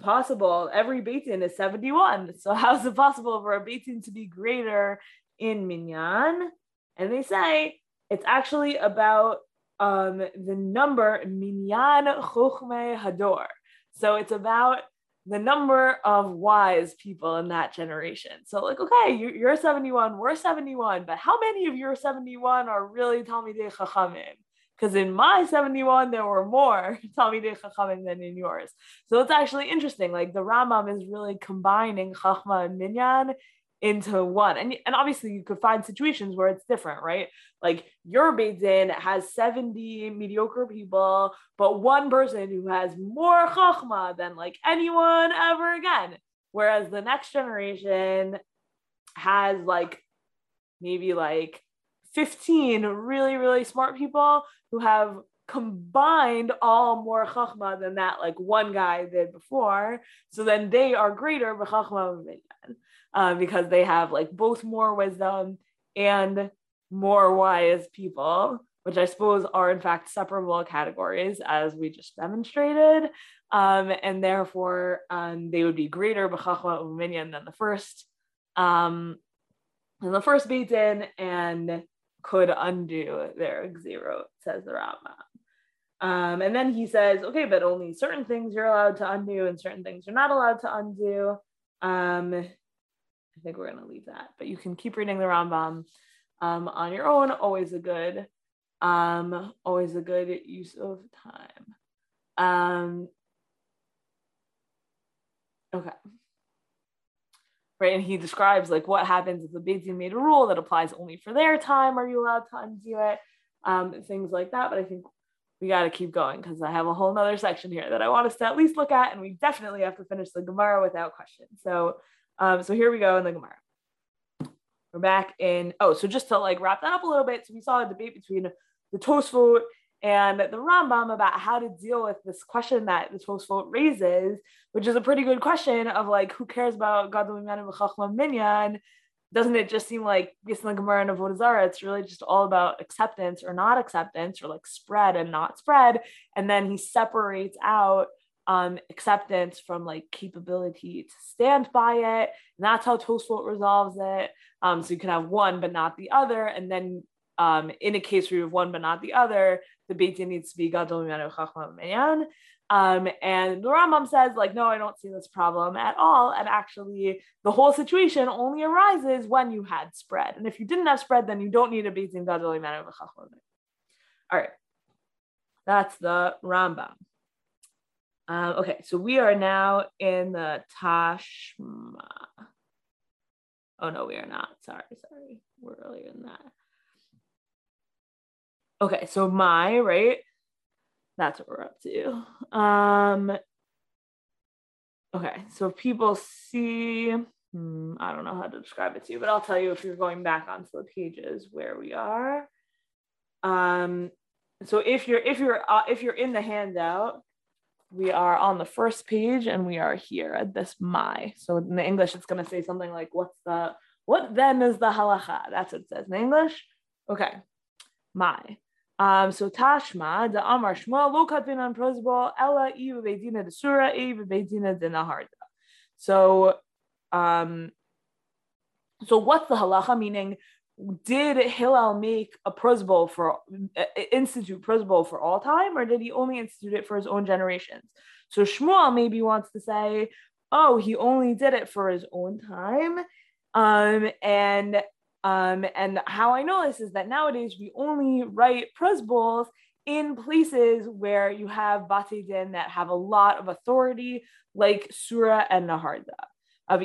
possible? Every Beitin is 71. So how is it possible for a Beitin to be greater in Minyan? And they say it's actually about um, the number Minyan Chochme Hador. So it's about the number of wise people in that generation. So, like, okay, you're 71, we're 71, but how many of your 71 are really Talmidei Chachamim? Because in my 71, there were more Talmidei Chachamim than in yours. So it's actually interesting. Like, the Rambam is really combining Chachma and Minyan into one. And, and obviously you could find situations where it's different, right? Like your Beit Din has 70 mediocre people, but one person who has more chachma than like anyone ever again. Whereas the next generation has like maybe like 15 really, really smart people who have combined all more chachma than that like one guy did before. So then they are greater b'chachma uh, because they have like both more wisdom and more wise people, which I suppose are in fact separable categories, as we just demonstrated. Um, and therefore, um, they would be greater b'chachma u'minyan than the first, um, than the first Beit Din, and could undo their zero, says the Rambam. Um, and then he says, okay, but only certain things you're allowed to undo and certain things you're not allowed to undo. Um, I think we're going to leave that, but you can keep reading the Rambam um, on your own. Always a good, um, always a good use of time. Um, okay. Right, and he describes like what happens if the Beit Din made a rule that applies only for their time. Are you allowed to undo it? Um, things like that. But I think we got to keep going because I have a whole nother section here that I want us to at least look at, and we definitely have to finish the Gemara without question. So um, so here we go in the Gemara. We're back in, oh, so just to like wrap that up a little bit. So we saw a debate between the Tosfot and the Rambam about how to deal with this question that the Tosfot raises, which is a pretty good question of like, who cares about God the Gadol Minyan Minyan? Doesn't it just seem like based on the Gemara and Avodah Zarah, it's really just all about acceptance or not acceptance, or like spread and not spread. And then he separates out um, acceptance from like capability to stand by it. And that's how Tosfot resolves it. Um, so you can have one but not the other. And then um, in a case where you have one but not the other, the Beit Din needs to be Gadol Minyan um, and the Rambam says, like, no, I don't see this problem at all. And actually, the whole situation only arises when you had spread. And if you didn't have spread, then you don't need a Beit Din Gadol All right, that's the Rambam. Um, okay, so we are now in the Tashma. Oh no, we are not. Sorry, sorry. We're earlier than that. Okay, so my, right? That's what we're up to. Um okay, so people see hmm, I don't know how to describe it to you, but I'll tell you if you're going back onto the pages where we are. Um so if you're if you're uh, if you're in the handout, we are on the first page and we are here at this my. So in the English, it's going to say something like, what's the, what then is the halacha? That's what it says in English. Okay, my. Um, so Tashma, the Amar Shmuel, lo katvin on Pruzbol, ella iva beidina de surah, iva beidina de naharda. So, um, so what's the halacha? Meaning, did Hillel make a Pruzbol for uh, institute Pruzbol for all time, or did he only institute it for his own generations? So Shmuel maybe wants to say, oh, he only did it for his own time, um, and um, and how I know this is that nowadays we only write Pruzbols in places where you have bate din that have a lot of authority, like Surah and Nehardea. And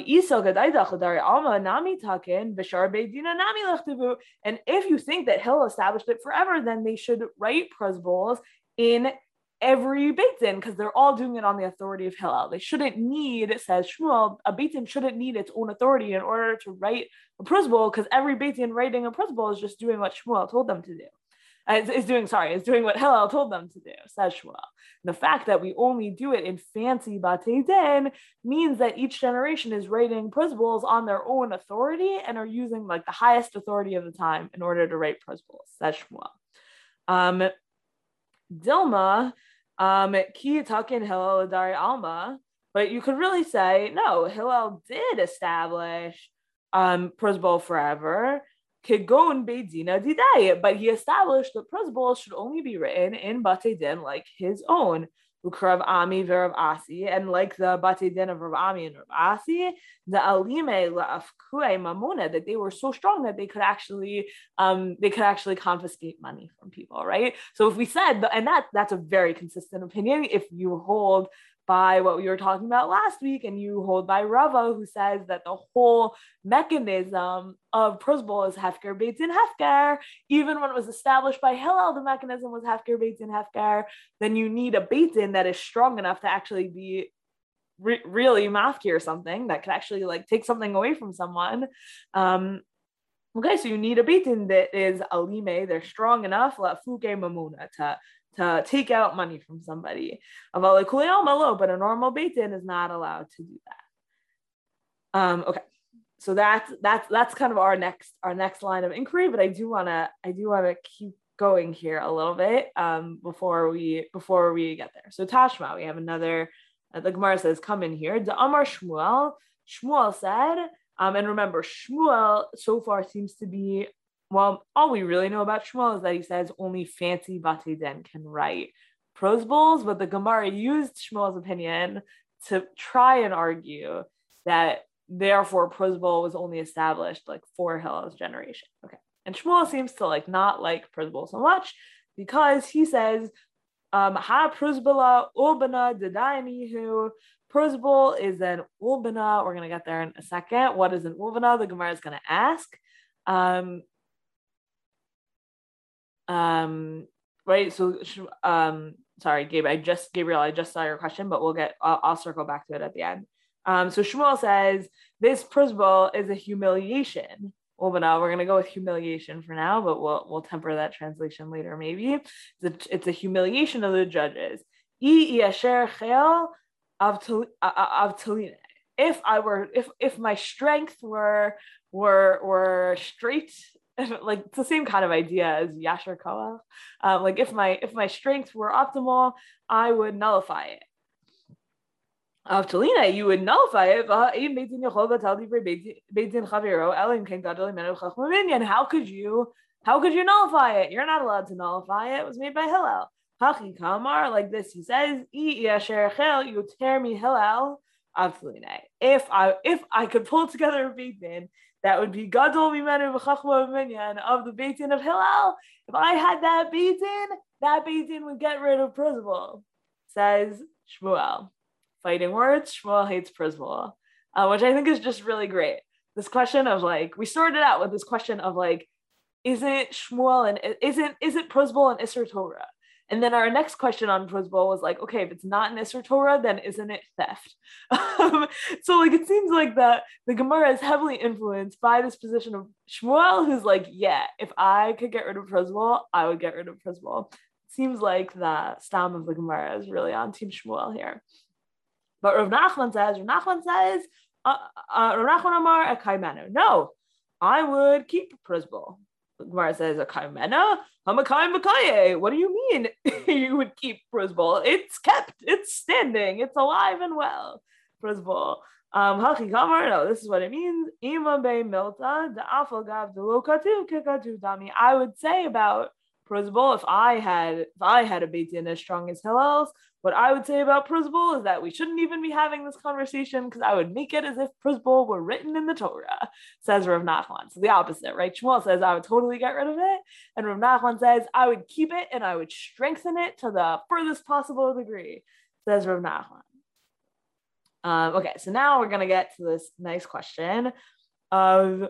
if you think that Hill established it forever, then they should write Pruzbols in every Beit Din because they're all doing it on the authority of Hillel. They shouldn't need, says Shmuel, a Beit Din shouldn't need its own authority in order to write a Pruzbol because every Beit Din writing a Pruzbol is just doing what Shmuel told them to do is, is doing, sorry, is doing what Hillel told them to do, says. The fact that we only do it in fancy Batei Din means that each generation is writing Pruzbols on their own authority and are using like the highest authority of the time in order to write Pruzbols, says. Um, Dilma, um, Ki Takin Hillel Dari Alma, But you could really say, no, Hillel did establish um, forever. Kigon Beidina Didai, but he established that Pruzbol should only be written in Bate Din like his own. Ukrav Ami Verav Asi, and like the Bate Din of Rav Ami and Rav Asi, the Alime La'afkue Mamuna, that they were so strong that they could actually um, they could actually confiscate money from people, right? So if we said, and that that's a very consistent opinion, if you hold by what we were talking about last week, and you hold by Rava, who says that the whole mechanism of Pruzbol is Hefker Beit Din Hefker. Even when it was established by Hillel, the mechanism was Hefker Beit Din Hefker. Then you need a Beit that is strong enough to actually be re- really mafki or something that could actually like take something away from someone. Um, Okay, so you need a Beit Din that is alime, they're strong enough, la fuke mamuna, to to take out money from somebody. But a normal Beit Din is not allowed to do that. Um, okay. So that's that's that's kind of our next our next line of inquiry, but I do wanna I do wanna keep going here a little bit um, before we before we get there. So Tashma, we have another. Uh, the Gemara says, "Come in here." The Amar Shmuel. Shmuel said, um, and remember, Shmuel so far seems to be well, all we really know about Shmuel is that he says only fancy Bate Din can write Pruzbols, but the Gemara used Shmuel's opinion to try and argue that therefore Pruzbol was only established like for Hillel's generation. Okay. And Shmuel seems to like not like Pruzbol so much because he says, um, Ha Prozbala Ulbana Dedayanihu. Pruzbol is an Ulbana. We're going to get there in a second. What is an Ulbana? The Gemara is going to ask. Um, um, right. So, um, sorry, Gabe. I just Gabriel. I just saw your question, but we'll get. I'll, I'll circle back to it at the end. Um, so Shmuel says this principle is a humiliation. Well, but now we're gonna go with humiliation for now, but we'll we'll temper that translation later. Maybe it's a, it's a humiliation of the judges. If I were, if if my strength were were were straight like it's the same kind of idea as Yasher Koach. Um, like if my if my strengths were optimal, I would nullify it. Of Talina, you would nullify it. How could you how could you nullify it? You're not allowed to nullify it. It was made by Hillel. Hachi Kamar, like this, he says, you tear me Hillel. If I if I could pull together a beit din that would be Gadol Mimenu V'Chachma Minyan of the Beit Din of Hillel. If I had that Beit Din, that Beit Din would get rid of Pruzbol, says Shmuel. Fighting words, Shmuel hates Pruzbol, uh, which I think is just really great. This question of like, we started out with this question of like, isn't Shmuel and isn't isn't Pruzbol and Isser Torah? And then our next question on Pruzbol was like, okay, if it's not an Isser Torah, then isn't it theft? Um, so like it seems like that the Gemara is heavily influenced by this position of Shmuel, who's like, yeah, if I could get rid of Pruzbol, I would get rid of Pruzbol. Seems like the stam of the Gemara is really on Team Shmuel here. But Rav Nachman says, Rav Nachman says, uh, uh, Rav Nachman Amar Akaimanu. No, I would keep Pruzbol. Gemara says a kaimena, hamakayim makaye. What do you mean you would keep Pruzbol? It's kept, it's standing, it's alive and well. Pruzbol. Um, Hachi Kamar, no, this is what it means. Milta, the kikatu dami. I would say about Pruzbol, if I had if I had a Beit Din as strong as Hillel's, what I would say about Pruzbol is that we shouldn't even be having this conversation because I would make it as if Pruzbol were written in the Torah, says Rav Nachman. So the opposite, right? Shmuel says I would totally get rid of it, and Rav Nachman says I would keep it and I would strengthen it to the furthest possible degree, says Rav Nachman. Um, okay, so now we're gonna get to this nice question of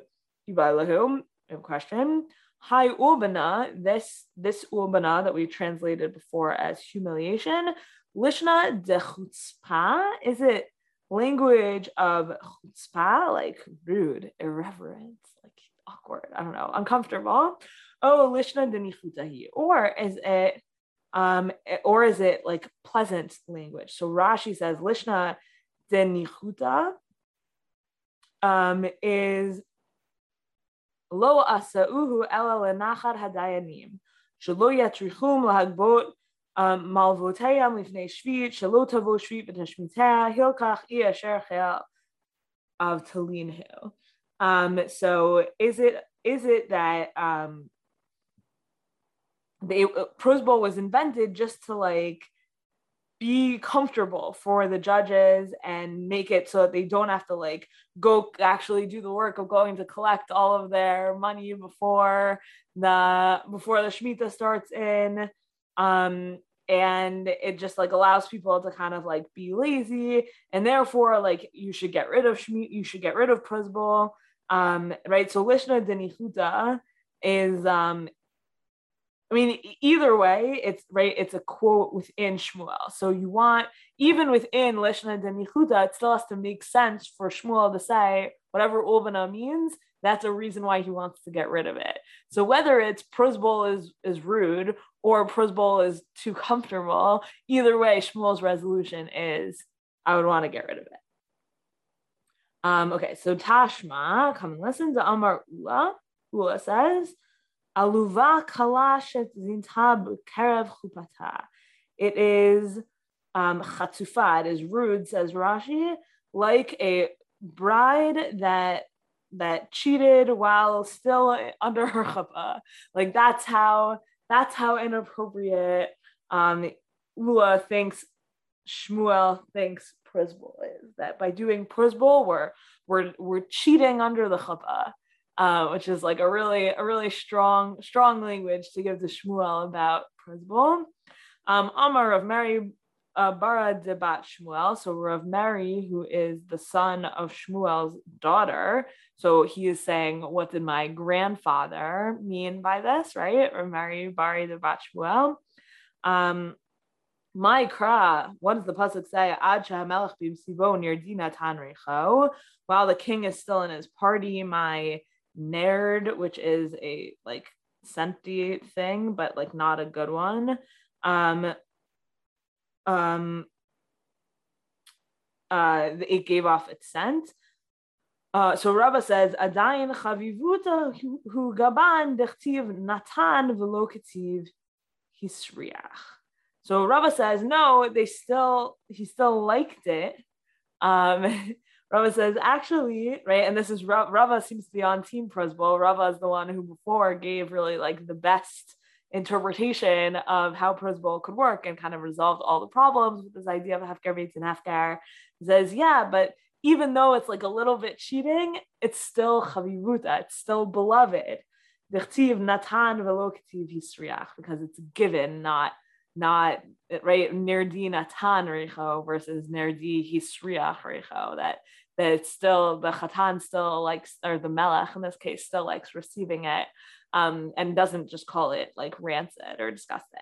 Yubai a question. Hi Ulbana, this this Ulbana that we translated before as humiliation, Lishna de chutzpah, is it language of chutzpah, like rude, irreverent, like awkward, I don't know, uncomfortable? Oh, Lishna de nichutahi. Or is it um, or is it like pleasant language? So Rashi says Lishna de nichuta um, is lo asauhu ela lenachar hadayanim. Shelo yatrichum lahagbot of talinhu. Um, so is it is it that um, the Pruzbol was invented just to like be comfortable for the judges and make it so that they don't have to like go actually do the work of going to collect all of their money before the before the Shemitah starts in. Um, and it just like allows people to kind of like be lazy and therefore like you should get rid of Shmit, you should get rid of Pruzbol. Um, right. So Lishna Denichuta is um I mean, either way, it's right. It's a quote within Shmuel. So you want even within Lishna Denichuta, it still has to make sense for Shmuel to say whatever Ulbana means. That's a reason why he wants to get rid of it. So whether it's Pruzbol is is rude or Pruzbol is too comfortable, either way, Shmuel's resolution is I would want to get rid of it. Um, okay, so Tashma, come and listen to Amar Ula. Ula says, Aluva kalashet zintab kerev chupata. It is um, it is rude, says Rashi, like a bride that that cheated while still under her chuppah. Like that's how that's how inappropriate um, Ula thinks Shmuel thinks Pruzbol is. That by doing Pruzbol, we're we're we're cheating under the chuppah uh, which is like a really a really strong strong language to give to Shmuel about Pruzbol. Um, Amar of Mari uh, Bara de Bat Shmuel, so Rav Mari, who is the son of Shmuel's daughter. So he is saying, what did my grandfather mean by this, right? Rav Mari Bari de Bat Shmuel. Um, my kra, what does the pasuk say? Ad melech b'msivo near dina tanrecho. While the king is still in his party, my Nerd, which is a like sentient thing, but like not a good one. Um, um, uh, it gave off its scent. Uh, so Rava says, Adayin chavivuta hu gaban dechtiv natan velo hisriach. So Rava says, no, they still, he still liked it. Um, Rava says, actually, right, and this is Rava seems to be on Team Pruzbol. Rava is the one who before gave really like the best interpretation of how Prozbul could work and kind of resolved all the problems with this idea of Hefker Bates and Hefker. Says, yeah, but even though it's like a little bit cheating, it's still chavivuta, it's still beloved. natan velo because it's given, not not right nerdi natan recho versus nerdi hisriach recho that that it's still the chatan still likes or the melech in this case still likes receiving it um, and doesn't just call it like rancid or disgusting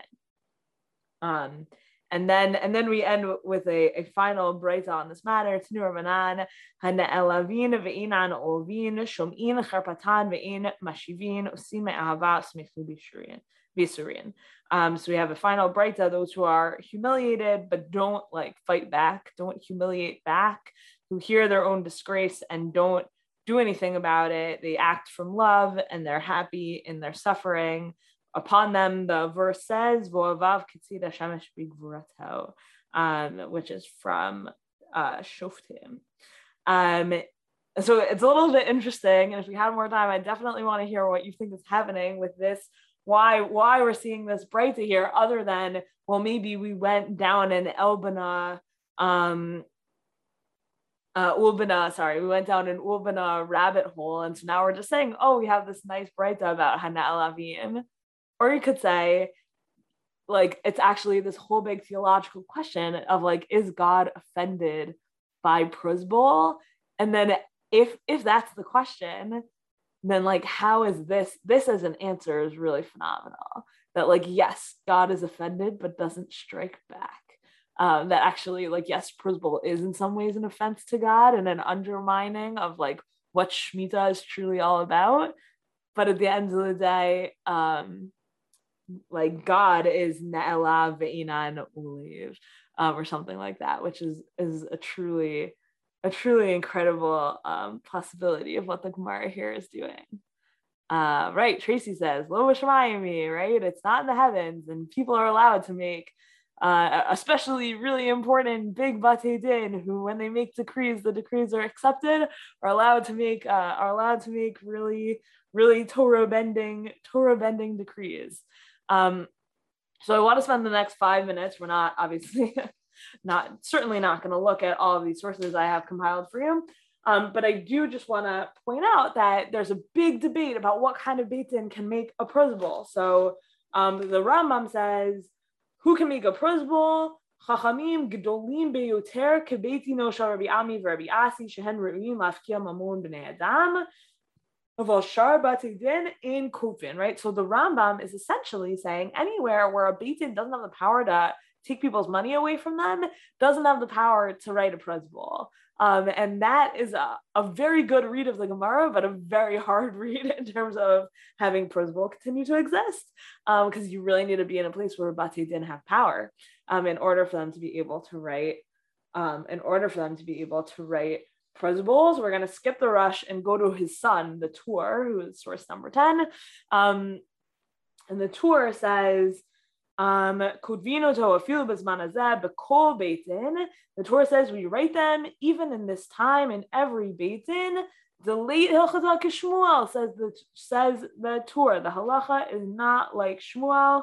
um, and then and then we end with a, a final break on this matter. Hana. Um, so we have a final breita, those who are humiliated but don't like fight back, don't humiliate back, who hear their own disgrace and don't do anything about it. They act from love and they're happy in their suffering. Upon them, the verse says, um, which is from uh, Shoftim. Um, so it's a little bit interesting. And if we had more time, I definitely want to hear what you think is happening with this. Why why we're seeing this breita here, other than well, maybe we went down an Elbana um, uh, Ulbana, sorry, we went down an Ulbana rabbit hole. And so now we're just saying, oh, we have this nice breita about Hana Elavim. Or you could say, like, it's actually this whole big theological question of like, is God offended by Pruzbol? And then if if that's the question, then like how is this this as an answer is really phenomenal. That like, yes, God is offended, but doesn't strike back um, that actually like yes Pruzbol is in some ways an offense to god and an undermining of like what shmita is truly all about but at the end of the day um like god is na'ela ve'inan uliv um, or something like that which is is a truly a truly incredible um, possibility of what the gemara here is doing Uh, right, Tracy says, Lo right? It's not in the heavens, and people are allowed to make uh, especially really important big bate din who when they make decrees the decrees are accepted are allowed to make uh, are allowed to make really really torah bending torah bending decrees um, so i want to spend the next five minutes we're not obviously not certainly not going to look at all of these sources i have compiled for you um, but I do just want to point out that there's a big debate about what kind of beit din can make a Pruzbol. So um, the Rambam says who can make a Pruzbol? Chachamim gedolim beyoter kebetino shel Rabbi Ami v'Rabbi Asi shehen re'uim lafkia mamon b'nei adam. Aval shar batidin in kufin, right? So the Rambam is essentially saying anywhere where a beitin doesn't have the power to take people's money away from them, doesn't have the power to write a Pruzbol. Um, and that is a, a very good read of the Gemara, but a very hard read in terms of having Pruzbol continue to exist, because um, you really need to be in a place where Bati didn't have power um, in order for them to be able to write, um, in order for them to be able to write Pruzbols. We're going to skip the Rosh and go to his son, the Tur, who is source number 10. Um, and the Tur says, the Tur says we write them even in this time in every beitin. The late Hilchata Shmuel says the says the Tur. The halacha is not like Shmuel,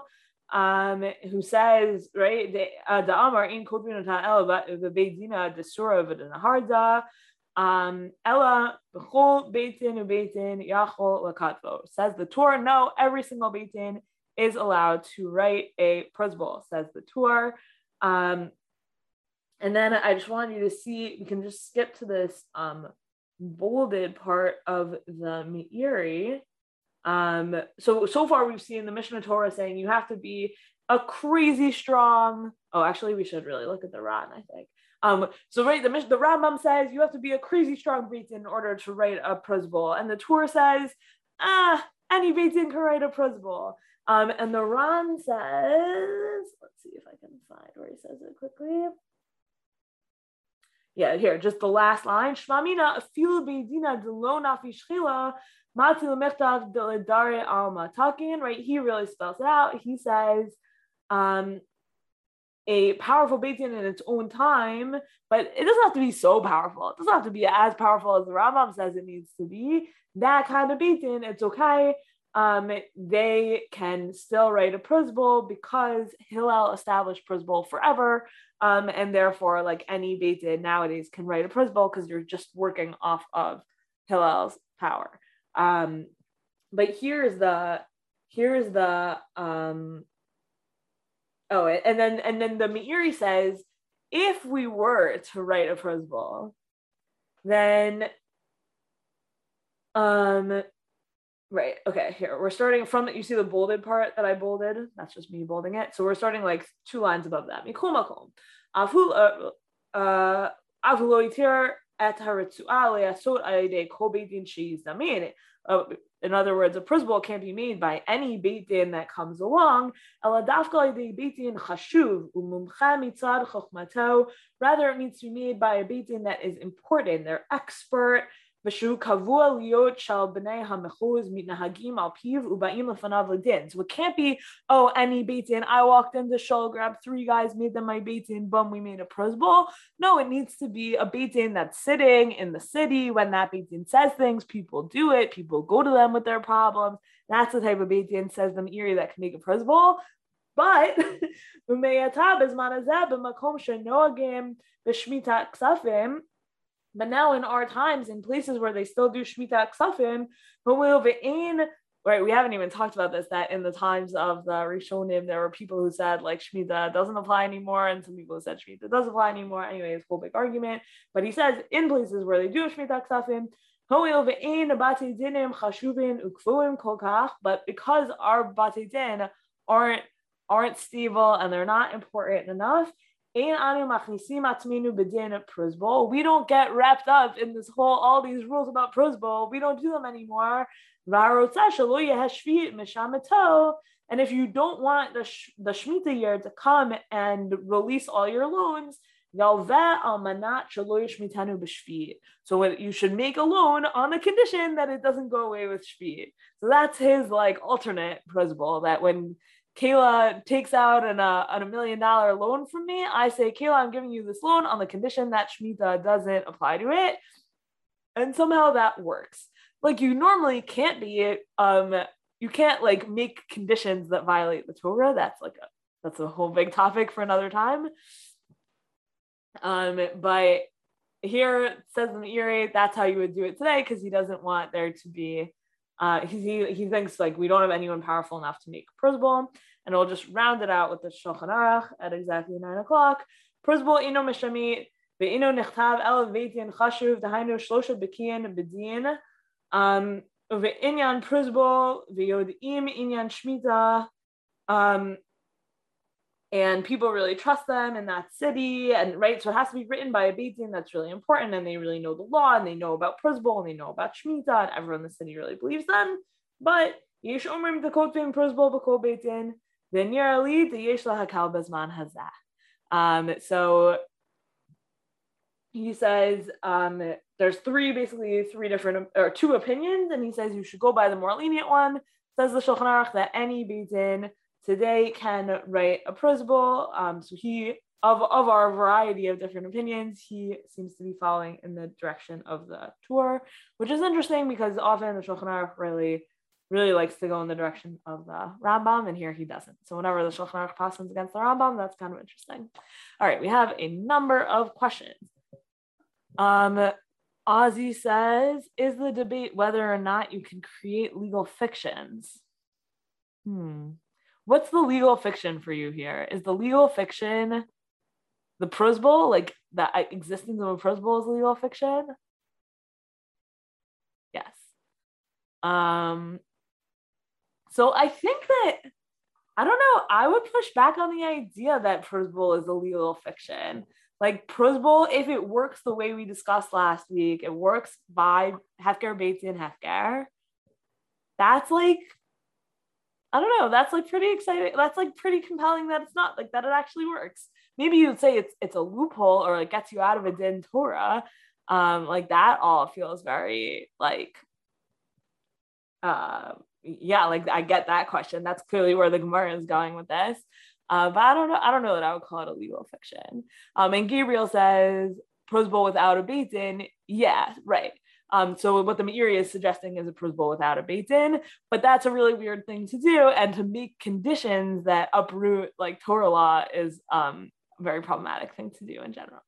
um, who says right the uh, Amar in Kodvino El the Beidina the Surah V'Naharda. Um, Ella b'chol beitin ubeitin yachol lakatvo says the Tur. No, every single beitin is allowed to write a Pruzbol, says the Tur. Um, and then I just wanted you to see, we can just skip to this um, bolded part of the Meiri. Um, so, so far we've seen the Mishnah Torah saying you have to be a crazy strong, oh, actually we should really look at the Ran, I think. Um, so right, the the Rambam says you have to be a crazy strong Beit in order to write a Pruzbol, and the Tur says, ah, any Beit can write a Pruzbol. Um, and the Ran says, let's see if I can find where he says it quickly. Yeah, here, just the last line. Shmamina afilu beidina delo nafi shchila matil mechtav deledare alma. Talking, right? He really spells it out. He says, um, a powerful Beit in its own time, but it doesn't have to be so powerful. It doesn't have to be as powerful as the Rambam says it needs to be. That kind of Beit it's okay um, they can still write a Pruzbol because Hillel established Pruzbol forever. Um, and therefore, like any Beit Din nowadays can write a Pruzbol because you're just working off of Hillel's power. Um, but here's the here's the um, oh, and then and then the Meiri says if we were to write a Pruzbol, then um Right. Okay. Here we're starting from you see the bolded part that I bolded. That's just me bolding it. So we're starting like two lines above that. Mikum makom. Uh, uh, et uh, in other words, a Pruzbol can't be made by any beit din that comes along. Rather, it needs to be made by a beit din that is important. They're expert. So it can't be, oh, any beit din. I walked in the shul, grabbed three guys, made them my beit din, boom, we made a Pruzbol. No, it needs to be a beit din that's sitting in the city. When that beit din says things, people do it. People go to them with their problems. That's the type of beit din says the Meiri that can make a Pruzbol. But But now in our times, in places where they still do Shemitah Ksafim, in right, we haven't even talked about this, that in the times of the Rishonim, there were people who said like Shemitah doesn't apply anymore, and some people who said Shemitah does apply anymore. Anyway, it's a whole big argument. But he says in places where they do Shemitah Ksafim, but because our bate din aren't aren't stable and they're not important enough, we don't get wrapped up in this whole all these rules about Pruzbol. We don't do them anymore. And if you don't want the the Shemitah year to come and release all your loans, So you should make a loan on the condition that it doesn't go away with shvi. So that's his like alternate principle that when Kayla takes out an, uh, an a million dollar loan from me, I say, Kayla, I'm giving you this loan on the condition that Shemitah doesn't apply to it. And somehow that works. Like you normally can't be, um, you can't like make conditions that violate the Torah. That's like a, that's a whole big topic for another time. Um, but here says in the Meiri, that's how you would do it today because he doesn't want there to be uh, he, he thinks like we don't have anyone powerful enough to make Pruzbol, and we'll just round it out with the Shulchan Aruch at exactly nine o'clock. Pruzbol ino mishamit ve'ino nichtav el veitin chashuv dahainu shlosha bekian bedin. Um ve'inyan Pruzbol ve'yodim inyan shmita. Um and people really trust them in that city and right so it has to be written by a Beit Din that's really important and they really know the law and they know about Pruzbol and they know about Shemitah and everyone in the city really believes them. But yesh omrim the kotvim Pruzbol b'kol Beit Um so he says um, there's three basically three different or two opinions and he says you should go by the more lenient one says the Shulchan Aruch that any Beit Din today can write a Pruzbol. Um, so he, of, of our variety of different opinions, he seems to be following in the direction of the Tur, which is interesting because often the Shulchan Aruch really, really likes to go in the direction of the Rambam, and here he doesn't. So whenever the Shulchan Aruch passes against the Rambam, that's kind of interesting. All right, we have a number of questions. Um, Ozzy says, is the debate whether or not you can create legal fictions? Hmm what's the legal fiction for you here? Is the legal fiction the Pruzbol, like the existence of a Pruzbol is legal fiction? Yes. Um, so I think that I don't know. I would push back on the idea that Pruzbol is a legal fiction. Like Pruzbol, if it works the way we discussed last week, it works by Hefker Beit Din Hefker. That's like I don't know. That's like pretty exciting. That's like pretty compelling that it's not like that. It actually works. Maybe you'd say it's it's a loophole or it gets you out of a din Torah. Um, like that all feels very like, uh, yeah. Like I get that question. That's clearly where the Gemara is going with this. Uh, but I don't know. I don't know that I would call it a legal fiction. Um, and Gabriel says Pruzbol without a Beit Yeah, right. Um, so what the Meiri is suggesting is a Pruzbol without a Beit but that's a really weird thing to do. And to make conditions that uproot like Torah law is um, a very problematic thing to do in general.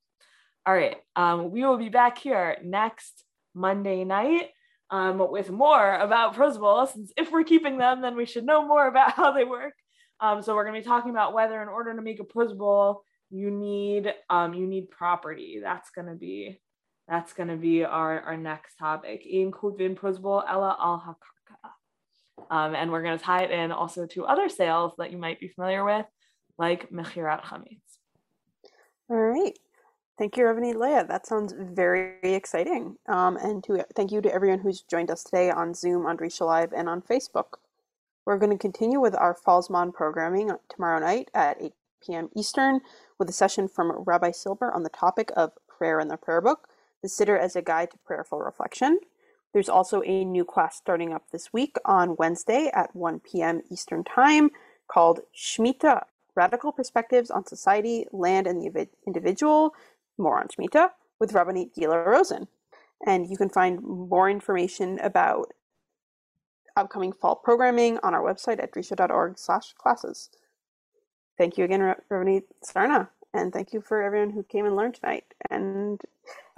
All right, um, we will be back here next Monday night um, with more about Pruzbol. Since if we're keeping them, then we should know more about how they work. Um, so we're going to be talking about whether, in order to make a Pruzbol, you need um, you need property. That's going to be that's going to be our, our next topic. In Pruzbol Ella al Hakarka. Um, and we're going to tie it in also to other sales that you might be familiar with, like Mechirat Chametz. All right. Thank you, Rabbanit Leah. That sounds very exciting. Um, and to thank you to everyone who's joined us today on Zoom, on Drisha Live, and on Facebook. We're going to continue with our Fall Zman programming tomorrow night at 8 p.m. Eastern with a session from Rabbi Silber on the topic of prayer in the prayer book the Siddur as a guide to prayerful reflection. There's also a new class starting up this week on Wednesday at 1 p.m. Eastern Time called Shemittah Radical Perspectives on Society, Land, and the Individual. More on Shemittah with Rabbanit Gila Rosen. And you can find more information about upcoming fall programming on our website at drisha.org slash classes. Thank you again, Rabbanit Sarna, and thank you for everyone who came and learned tonight. And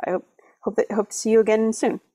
I hope Hope that, hope to see you again soon.